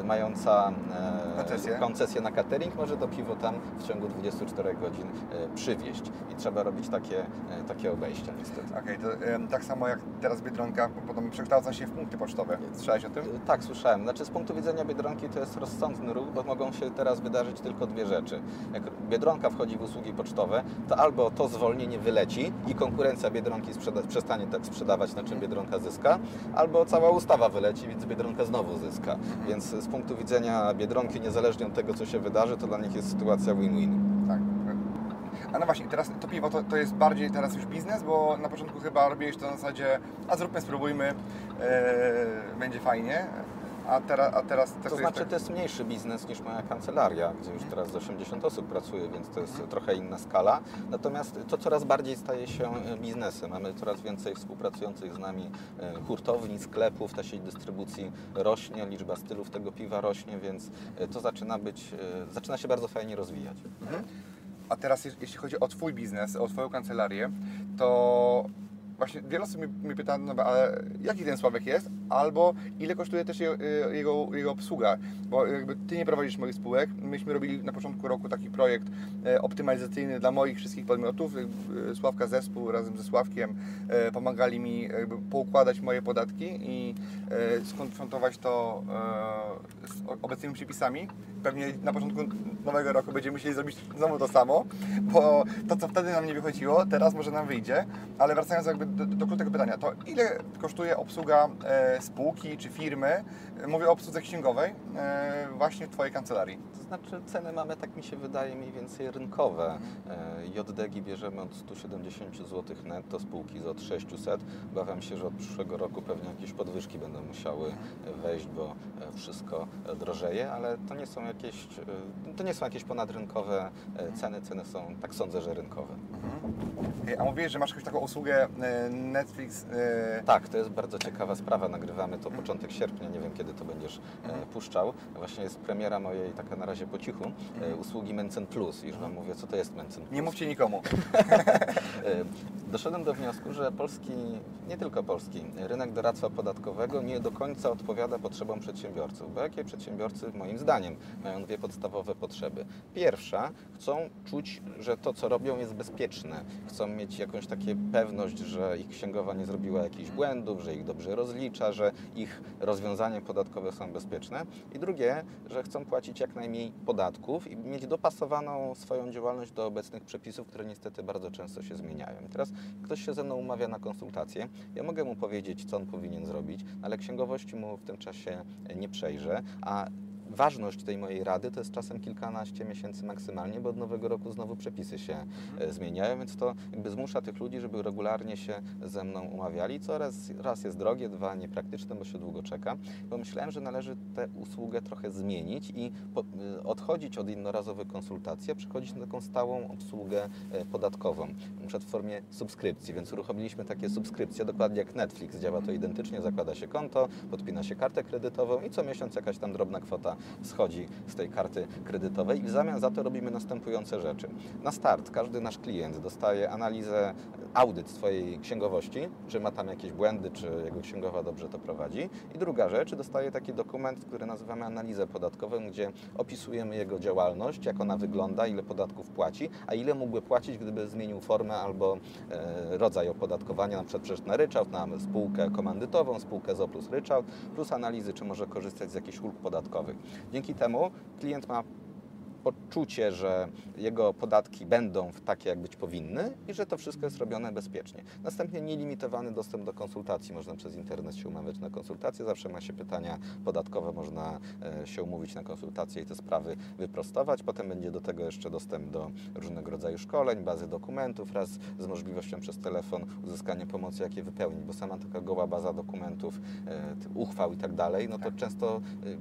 e, mająca e, Koncesję. koncesję na catering może to piwo tam w ciągu 24 godzin e, przywieźć. I trzeba robić takie, e, takie obejścia niestety. Okej, to em, tak samo jak teraz Biedronka potem przekształca się w punkty pocztowe. Słyszałeś o tym? Tak, słyszałem. Znaczy z punktu widzenia Biedronki to jest rozsądny ruch, bo mogą się teraz wydarzyć tylko dwie rzeczy. Jak Biedronka wchodzi w usługi pocztowe, to albo to zwolnienie wyleci i konkurencja Biedronki przestanie tak sprzedawać, na czym Biedronka zyska, albo cała ustawa wyleci, więc Biedronka znowu zyska. Więc z punktu widzenia Biedronki, niezależnie od tego, co się wydarzy, to dla nich jest sytuacja win-win. Tak. A no właśnie, teraz to piwo to, to jest bardziej teraz już biznes, bo na początku chyba robiłeś to na zasadzie, a zróbmy, spróbujmy, e, będzie fajnie, a, teraz a teraz To jest znaczy tak- to jest mniejszy biznes niż moja kancelaria, gdzie już teraz z 80 osób pracuje, więc to jest trochę inna skala. Natomiast to coraz bardziej staje się e, biznesem. Mamy coraz więcej współpracujących z nami e, hurtowni, sklepów, ta sieć dystrybucji rośnie, liczba stylów tego piwa rośnie, więc to zaczyna być, zaczyna się bardzo fajnie rozwijać. A teraz jeśli chodzi o Twój biznes, o Twoją kancelarię, to właśnie wiele osób mnie, mnie pyta, no ale jaki ten Sławek jest, albo ile kosztuje też jego, jego, jego obsługa, bo jakby Ty nie prowadzisz moich spółek, myśmy robili na początku roku taki projekt e, optymalizacyjny dla moich wszystkich podmiotów, jakby, e, Sławka zespół razem ze Sławkiem e, pomagali mi jakby poukładać moje podatki i e, skonfrontować to z obecnymi przepisami. Pewnie na początku nowego roku będziemy musieli zrobić znowu to samo, bo to, co wtedy nam nie wychodziło, teraz może nam wyjdzie. Ale wracając jakby do, do pytania, to ile kosztuje obsługa spółki czy firmy, mówię o obsłudze księgowej, e, właśnie w Twojej kancelarii? To znaczy ceny mamy, tak mi się wydaje, mniej więcej rynkowe. E, JDG bierzemy od 170 zł netto, spółki za od 600. Obawiam się, że od przyszłego roku pewnie jakieś podwyżki będą musiały wejść, bo e, wszystko drożeje, ale to nie są jakieś, to nie są jakieś ponadrynkowe e, ceny. Ceny są, tak sądzę, że rynkowe. E, A mówiłeś, że masz jakąś taką usługę Netflix. Tak, to jest bardzo ciekawa sprawa. Nagrywamy to początek sierpnia, nie wiem kiedy to będziesz e, puszczał. Właśnie jest premiera mojej, taka na razie po cichu, e, usługi Mencen Plus. Już Wam mówię, co to jest Mencen Plus. Nie mówcie nikomu. E, Doszedłem do wniosku, że polski, nie tylko polski, rynek doradztwa podatkowego nie do końca odpowiada potrzebom przedsiębiorców. Bo jakie przedsiębiorcy, moim zdaniem, mają dwie podstawowe potrzeby. Pierwsza, chcą czuć, że to, co robią, jest bezpieczne. Chcą mieć jakąś takie pewność, że ich księgowa nie zrobiła jakichś błędów, że ich dobrze rozlicza, że ich rozwiązania podatkowe są bezpieczne. I drugie, że chcą płacić jak najmniej podatków i mieć dopasowaną swoją działalność do obecnych przepisów, które niestety bardzo często się zmieniają. I teraz ktoś się ze mną umawia na konsultację, ja mogę mu powiedzieć, co on powinien zrobić, ale księgowości mu w tym czasie nie przejrzę, a ważność tej mojej rady to jest czasem kilkanaście miesięcy maksymalnie, bo od nowego roku znowu przepisy się e, zmieniają, więc to jakby zmusza tych ludzi, żeby regularnie się ze mną umawiali, co raz, raz jest drogie, dwa niepraktyczne, bo się długo czeka. Pomyślałem, że należy tę usługę trochę zmienić i po, y, odchodzić od jednorazowych konsultacji, a przechodzić na taką stałą obsługę e, podatkową, przykład w formie subskrypcji, więc uruchomiliśmy takie subskrypcje, dokładnie jak Netflix, działa to identycznie, zakłada się konto, podpina się kartę kredytową i co miesiąc jakaś tam drobna kwota schodzi z tej karty kredytowej i w zamian za to robimy następujące rzeczy. Na start każdy nasz klient dostaje analizę, audyt swojej księgowości, czy ma tam jakieś błędy, czy jego księgowa dobrze to prowadzi. I druga rzecz, dostaje taki dokument, który nazywamy analizę podatkową, gdzie opisujemy jego działalność, jak ona wygląda, ile podatków płaci, a ile mógłby płacić, gdyby zmienił formę albo e, rodzaj opodatkowania, na przykład na ryczałt, na spółkę komandytową, spółkę ZO plus ryczałt, plus analizy, czy może korzystać z jakichś ulg podatkowych. Dzięki temu klient ma poczucie, że jego podatki będą takie, jak być powinny i że to wszystko jest robione bezpiecznie. Następnie nielimitowany dostęp do konsultacji. Można przez internet się umawiać na konsultacje. Zawsze ma się pytania podatkowe, można e, się umówić na konsultacje i te sprawy wyprostować. Potem będzie do tego jeszcze dostęp do różnego rodzaju szkoleń, bazy dokumentów wraz z możliwością przez telefon uzyskania pomocy, jak je wypełnić, bo sama taka goła baza dokumentów, e, uchwał i tak dalej, no to często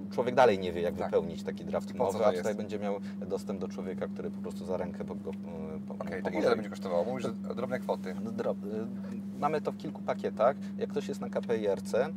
e, człowiek dalej nie wie, jak Tak. wypełnić taki draft umowy, a jest? tutaj będzie miał dostęp do człowieka, który po prostu za rękę go, po, Okej, to pomoże. ile to będzie kosztowało? Mówisz, że drobne kwoty. Drob- y, Mamy to w kilku pakietach. Jak ktoś jest na KPIRC, y,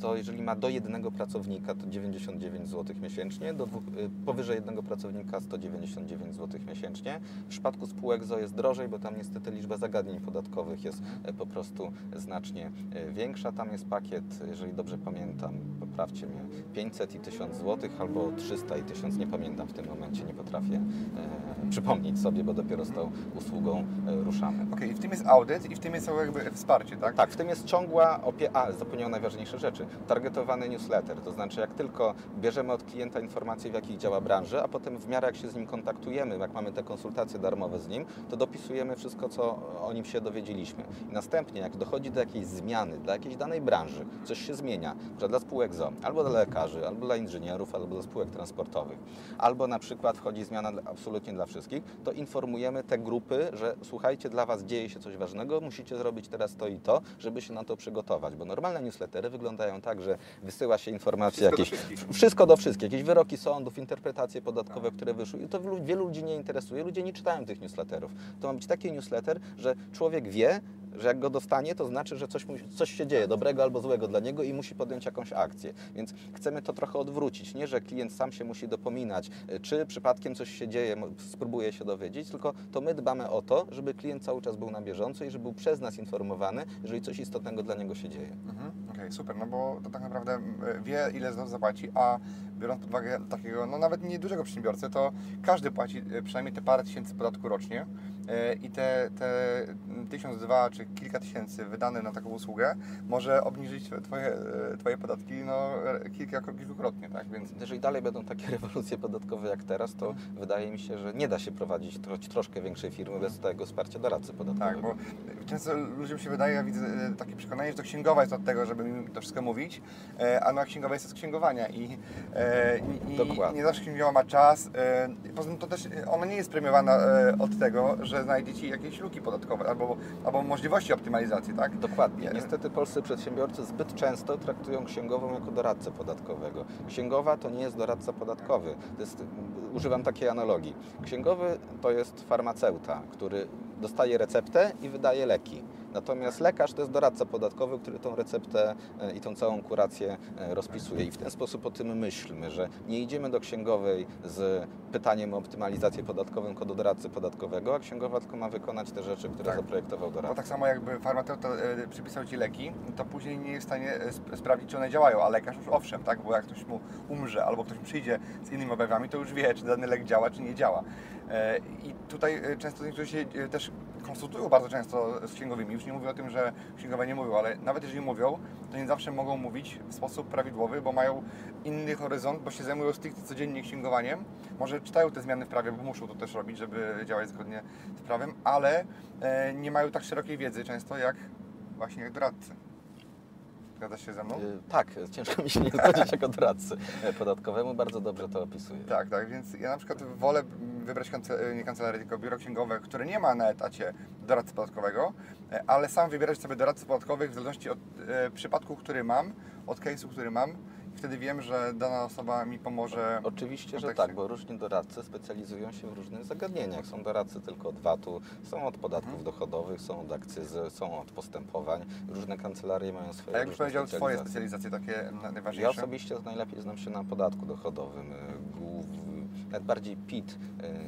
to jeżeli ma do jednego pracownika, to 99 zł miesięcznie, do dwóch, y, powyżej jednego pracownika 199 zł miesięcznie. W przypadku spółek ZO jest drożej, bo tam niestety liczba zagadnień podatkowych jest y, po prostu znacznie większa. Tam jest pakiet, jeżeli dobrze pamiętam, poprawcie mnie, 500 i 1000 zł albo 300 i 1000, nie pamiętam w tym momencie, nie potrafię e, przypomnieć sobie, bo dopiero z tą usługą e, ruszamy. Okej, i w tym jest audyt i w tym jest jakby wsparcie, tak? Tak, w tym jest ciągła opie... A, zapomniałem najważniejsze rzeczy. Targetowany newsletter, to znaczy jak tylko bierzemy od klienta informacje, w jakich działa branży, a potem w miarę jak się z nim kontaktujemy, jak mamy te konsultacje darmowe z nim, to dopisujemy wszystko, co o nim się dowiedzieliśmy. I następnie, jak dochodzi do jakiejś zmiany dla jakiejś danej branży, coś się zmienia, że dla spółek ZO, albo dla lekarzy, albo dla inżynierów, albo dla spółek transportowych, albo na przykład wchodzi zmiana absolutnie dla wszystkich, to informujemy te grupy, że słuchajcie, dla Was dzieje się coś ważnego, musicie zrobić teraz to i to, żeby się na to przygotować, bo normalne newslettery wyglądają tak, że wysyła się informacje Wszystko jakieś, wszystko do wszystkich, jakieś wyroki sądów, interpretacje podatkowe, które wyszły i to wielu- ludzi nie interesuje, ludzie nie czytają tych newsletterów. To ma być taki newsletter, że człowiek wie, że jak go dostanie, to znaczy, że coś, mu, coś się dzieje, dobrego albo złego dla niego i musi podjąć jakąś akcję. Więc chcemy to trochę odwrócić. Nie, że klient sam się musi dopominać, y, czy przypadkiem coś się dzieje, spróbuje się dowiedzieć, tylko to my dbamy o to, żeby klient cały czas był na bieżąco i żeby był przez nas informowany, jeżeli coś istotnego dla niego się dzieje. Mhm, Okej, super, no bo to tak naprawdę wie, ile za zapłaci, a biorąc pod uwagę takiego, no nawet niedużego przedsiębiorcę, to każdy płaci e, przynajmniej te parę tysięcy podatku rocznie i te, te m, tysiąc, dwa czy kilka tysięcy wydane na taką usługę może obniżyć twoje, e, twoje podatki no, e, kilka, kilkukrotnie, tak, więc Jeżeli dalej będą takie rewolucje podatkowe jak teraz, to wydaje mi się, że nie da się prowadzić tro, troszkę większej firmy bez tego wsparcia doradcy podatkowego. Tak, bo często ludziom się wydaje, ja widzę e, takie przekonanie, że to księgowa jest od tego, żeby im to wszystko mówić, e, a no księgowa jest od księgowania i, e, i, i nie zawsze księgowa ma czas. e, Poza tym to też e, ona nie jest premiowana e, od tego, że znajdzie Ci jakieś luki podatkowe albo, albo możliwości optymalizacji, tak? Dokładnie. Nie. Niestety polscy przedsiębiorcy zbyt często traktują księgową jako doradcę podatkowego. Księgowa to nie jest doradca podatkowy. Jest, używam takiej analogii. Księgowy to jest farmaceuta, który dostaje receptę i wydaje leki. Natomiast lekarz to jest doradca podatkowy, który tą receptę e, i tą całą kurację e, rozpisuje. I w ten sposób o tym myślmy, że nie idziemy do księgowej z pytaniem o optymalizację podatkową jako do doradcy podatkowego, a księgowa tylko ma wykonać te rzeczy, które Tak. zaprojektował doradca. tak samo jakby farmaceuta e, przypisał Ci leki, to później nie jest w stanie sp- sprawdzić, czy one działają, a lekarz już owszem, tak? Bo jak ktoś mu umrze albo ktoś przyjdzie z innymi objawami, to już wie, czy dany lek działa, czy nie działa. I tutaj często niektórzy się też konsultują bardzo często z księgowymi. Już nie mówię o tym, że księgowe nie mówią, ale nawet jeżeli mówią, to nie zawsze mogą mówić w sposób prawidłowy, bo mają inny horyzont, bo się zajmują stricte codziennie księgowaniem. Może czytają te zmiany w prawie, bo muszą to też robić, żeby działać zgodnie z prawem, ale e, nie mają tak szerokiej wiedzy często jak właśnie jak doradcy. Zgadzasz się ze mną? Y, Tak, ciężko mi się nie zgodzić jako doradcy podatkowemu, bardzo dobrze to opisuje. Tak, tak, więc ja na przykład wolę wybrać kance- nie kancelarię, tylko biuro księgowe, które nie ma na etacie doradcy podatkowego, e, ale sam wybierać sobie doradców podatkowych w zależności od e, przypadku, który mam, od case'u, który mam wtedy wiem, że dana osoba mi pomoże. Oczywiście, że tak, bo różni doradcy specjalizują się w różnych zagadnieniach. Są doradcy tylko od VAT-u, są od podatków Mhm. dochodowych, są od akcyzy, są od postępowań. Różne kancelarie mają swoje A jakbyś różne powiedział Twoje specjalizacje. takie na- Ja najważniejsze? osobiście najlepiej znam się na podatku dochodowym. y, głów- Nawet bardziej PIT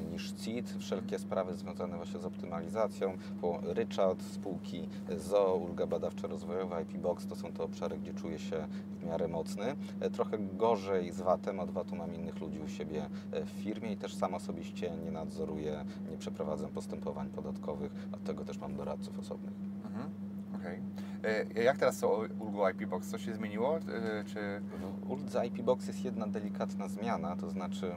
y, niż CIT. Wszelkie sprawy związane właśnie z optymalizacją. Ryczałt, spółki ZO, ulga badawczo-rozwojowa, IP Box to są te obszary, gdzie czuję się w miarę mocny. E, Trochę gorzej z VAT-em. Od VAT-u mam innych ludzi u siebie e, w firmie i też sam osobiście nie nadzoruję, nie przeprowadzam postępowań podatkowych. Od tego też mam doradców osobnych. Mhm. Okej. E, Jak teraz są ulgą IP Box? Coś się zmieniło? E, Czy... W uldze IP Box jest jedna delikatna zmiana, to znaczy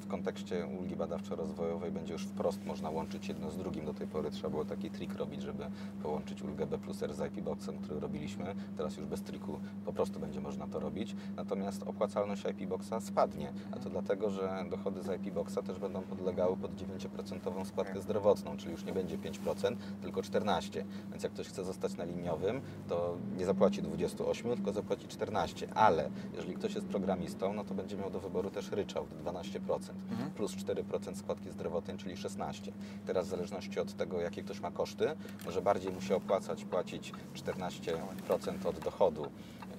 w kontekście ulgi badawczo-rozwojowej będzie już wprost można łączyć jedno z drugim. Do tej pory trzeba było taki trik robić, żeby połączyć ulgę B plus R z IP Boxem, który robiliśmy. Teraz już bez triku po prostu będzie można to robić. Natomiast opłacalność IP Boxa spadnie, a to dlatego, że dochody z IP Boxa też będą podlegały pod 9% składkę zdrowotną, czyli już nie będzie 5%, tylko 14%. Więc jak ktoś chce zostać na liniowym, to nie zapłaci 28, tylko zapłaci 14. Ale jeżeli ktoś jest programistą, no to będzie miał do wyboru też ryczałt 12% Mhm. plus 4% składki zdrowotnej, czyli 16. Teraz w zależności od tego, jakie ktoś ma koszty, może bardziej mu się opłacać płacić 14% od dochodu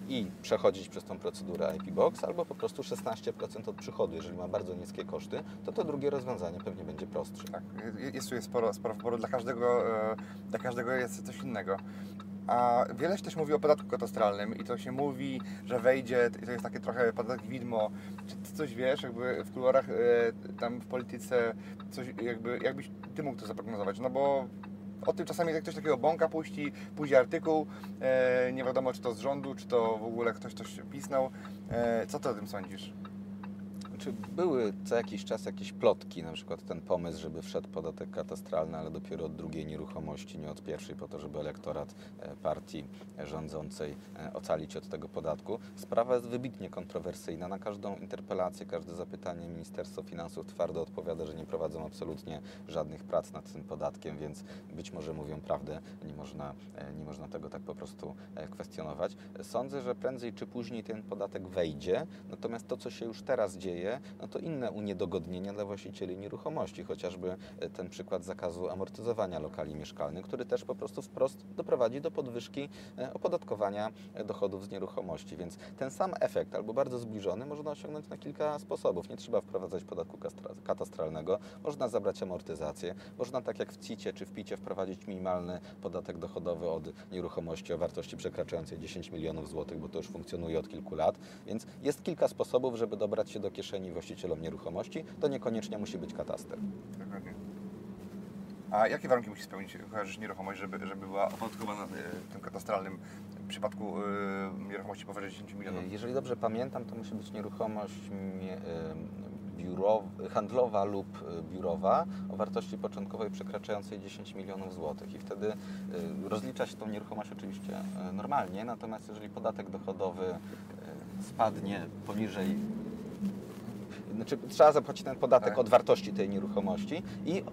i przechodzić przez tą procedurę IP Box, albo po prostu 16% od przychodu. Jeżeli ma bardzo niskie koszty, to to drugie rozwiązanie pewnie będzie prostsze. Tak, je- jest tu jest sporo, sporo wyboru. Dla każdego, e, dla każdego jest coś innego. A wiele się też mówi o podatku katastralnym i to się mówi, że wejdzie, i to jest takie trochę podatek widmo. Czy ty coś wiesz, jakby w kuluarach e, tam w polityce, coś jakby, jakbyś ty mógł to zaprognozować? No bo o tym czasami jak ktoś takiego bąka puści, pójdzie artykuł, e, nie wiadomo czy to z rządu, czy to w ogóle ktoś coś pisnął. E, co ty o tym sądzisz? Czy były co jakiś czas jakieś plotki, na przykład ten pomysł, żeby wszedł podatek katastralny, ale dopiero od drugiej nieruchomości, nie od pierwszej, po to, żeby elektorat e, partii rządzącej e, ocalić od tego podatku. Sprawa jest wybitnie kontrowersyjna. Na każdą interpelację, każde zapytanie Ministerstwo Finansów twardo odpowiada, że nie prowadzą absolutnie żadnych prac nad tym podatkiem, więc być może mówią prawdę, nie można, e, nie można tego tak po prostu kwestionować. Sądzę, że prędzej czy później ten podatek wejdzie, natomiast to, co się już teraz dzieje, no to inne uniedogodnienia dla właścicieli nieruchomości, chociażby e, ten przykład zakazu amortyzowania lokali mieszkalnych, który też po prostu wprost doprowadzi do podwyżki e, opodatkowania e, dochodów z nieruchomości. Więc ten sam efekt, albo bardzo zbliżony, można osiągnąć na kilka sposobów. Nie trzeba wprowadzać podatku katastralnego, można zabrać amortyzację, można tak jak w CIT-ie czy w PIT-ie wprowadzić minimalny podatek dochodowy od nieruchomości o wartości przekraczającej 10 milionów złotych, bo to już funkcjonuje od kilku lat. Więc jest kilka sposobów, żeby dobrać się do kieszeni właścicielom nieruchomości. To niekoniecznie musi być kataster. Dokładnie. A jakie warunki musi spełnić kojarzysz nieruchomość, żeby, żeby była opodatkowana e, tym katastralnym w przypadku e, nieruchomości powyżej 10 milionów? Jeżeli dobrze pamiętam, to musi być nieruchomość y, biurow, handlowa lub biurowa o wartości początkowej przekraczającej 10 milionów złotych. I wtedy rozlicza się tą nieruchomość oczywiście normalnie, natomiast jeżeli podatek dochodowy spadnie poniżej znaczy trzeba zapłacić ten podatek Tak. od wartości tej nieruchomości i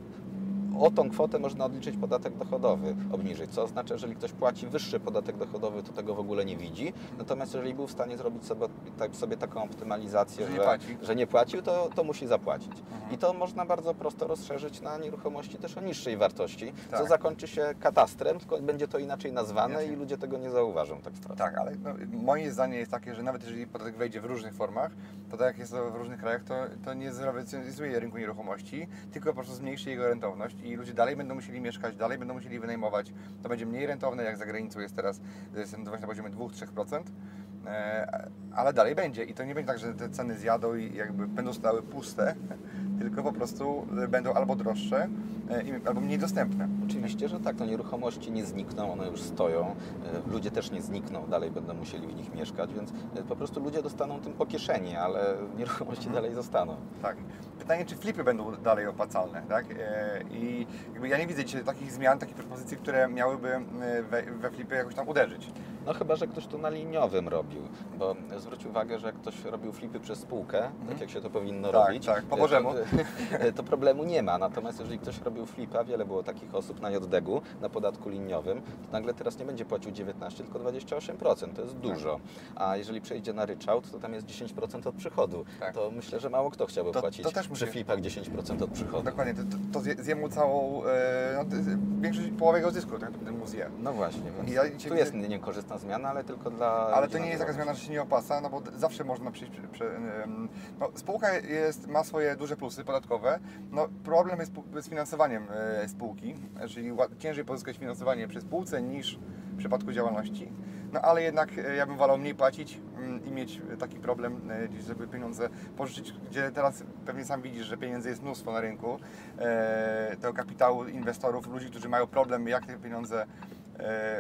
o tą kwotę można odliczyć podatek dochodowy, obniżyć. Co oznacza, jeżeli ktoś płaci wyższy podatek dochodowy, to tego w ogóle nie widzi. Natomiast jeżeli był w stanie zrobić sobie tak sobie taką optymalizację, Że że, nie że nie płacił, to, to musi zapłacić. I to można bardzo prosto rozszerzyć na nieruchomości też o niższej wartości, co Tak. zakończy się katastrem, tylko będzie to inaczej nazwane i ludzie tego nie zauważą tak strasznie. Tak, ale no, moje zdanie jest takie, że nawet jeżeli podatek wejdzie w różnych formach, to tak jak jest to w różnych krajach, to, to nie zrewolucjonizuje rynku nieruchomości, tylko po prostu zmniejszy jego rentowność i ludzie dalej będą musieli mieszkać, dalej będą musieli wynajmować. To będzie mniej rentowne, jak za granicą jest teraz rentowność na poziomie 2-3%, e, ale dalej będzie i to nie będzie tak, że te ceny zjadą i jakby będą stały puste, tylko po prostu będą albo droższe, e, albo mniej dostępne. Oczywiście, że tak, to nieruchomości nie znikną, one już stoją, e, ludzie też nie znikną, dalej będą musieli w nich mieszkać, więc e, po prostu ludzie dostaną tym po kieszeni, ale nieruchomości Mhm. dalej zostaną. Tak. Pytanie, czy flipy będą dalej opłacalne, tak? E, I jakby ja nie widzę dzisiaj takich zmian, takich propozycji, które miałyby e, we, we flipy jakoś tam uderzyć. No chyba, że ktoś to na liniowym robił, bo zwróć uwagę, że jak ktoś robił flipy przez spółkę, tak jak się to powinno Tak, robić, tak, po Bożemu. To, to problemu nie ma. Natomiast jeżeli ktoś robił flipa, wiele było takich osób na JDG-u, na podatku liniowym, to nagle teraz nie będzie płacił 19, tylko 28%. To jest dużo. A jeżeli przejdzie na ryczałt, to tam jest 10% od przychodu. Tak. To myślę, że mało kto chciałby To- płacić to też przy musi- flipach 10% od przychodu. Dokładnie, to, to, to zje, mu całą, e, no, to większość połowę jego zysku, tak naprawdę mu zje. No właśnie, więc ja tu jest niekorzystna zmiana, ale tylko dla... Ale to nie jest taka zmiana, że się nie opłaca, no bo zawsze można przyjść. Przy, przy, no, spółka jest, ma swoje duże plusy podatkowe. No, problem jest z finansowaniem e, spółki, czyli ciężej pozyskać finansowanie przy spółce niż w przypadku działalności. No ale jednak e, ja bym wolał mniej płacić mm, i mieć taki problem, e, żeby pieniądze pożyczyć, gdzie teraz pewnie sam widzisz, że pieniędzy jest mnóstwo na rynku, tego kapitału inwestorów, ludzi, którzy mają problem, jak te pieniądze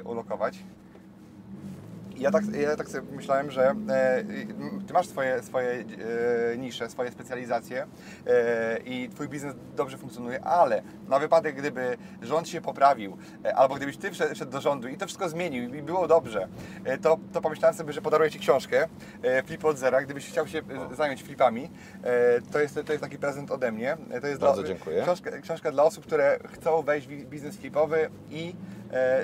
ulokować. Ja tak, ja tak sobie myślałem, że e, ty masz swoje, swoje e, nisze, swoje specjalizacje e, i twój biznes dobrze funkcjonuje, ale na wypadek, gdyby rząd się poprawił, e, albo gdybyś ty wszedł, wszedł do rządu i to wszystko zmienił i było dobrze, e, to, to pomyślałem sobie, że podaruję ci książkę e, Flip od zera. Gdybyś chciał się e, zająć flipami, to, jest, to jest taki prezent ode mnie. To jest Bardzo dla, dziękuję. Książka, książka dla osób, które chcą wejść w biznes flipowy i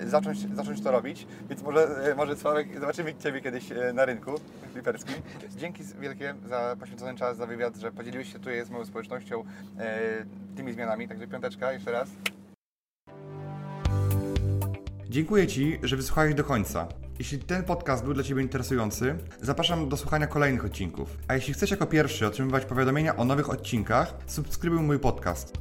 zacząć, zacząć to robić. Więc może, e, może Sławek, zobaczymy Ciebie kiedyś e, na rynku fliperskim. Dzięki wielkie za poświęcony czas, za wywiad, że podzieliłeś się tutaj z moją społecznością e, tymi zmianami. Także piąteczka jeszcze raz. Dziękuję Ci, że wysłuchałeś do końca. Jeśli ten podcast był dla Ciebie interesujący, zapraszam do słuchania kolejnych odcinków. A jeśli chcesz jako pierwszy otrzymywać powiadomienia o nowych odcinkach, subskrybuj mój podcast.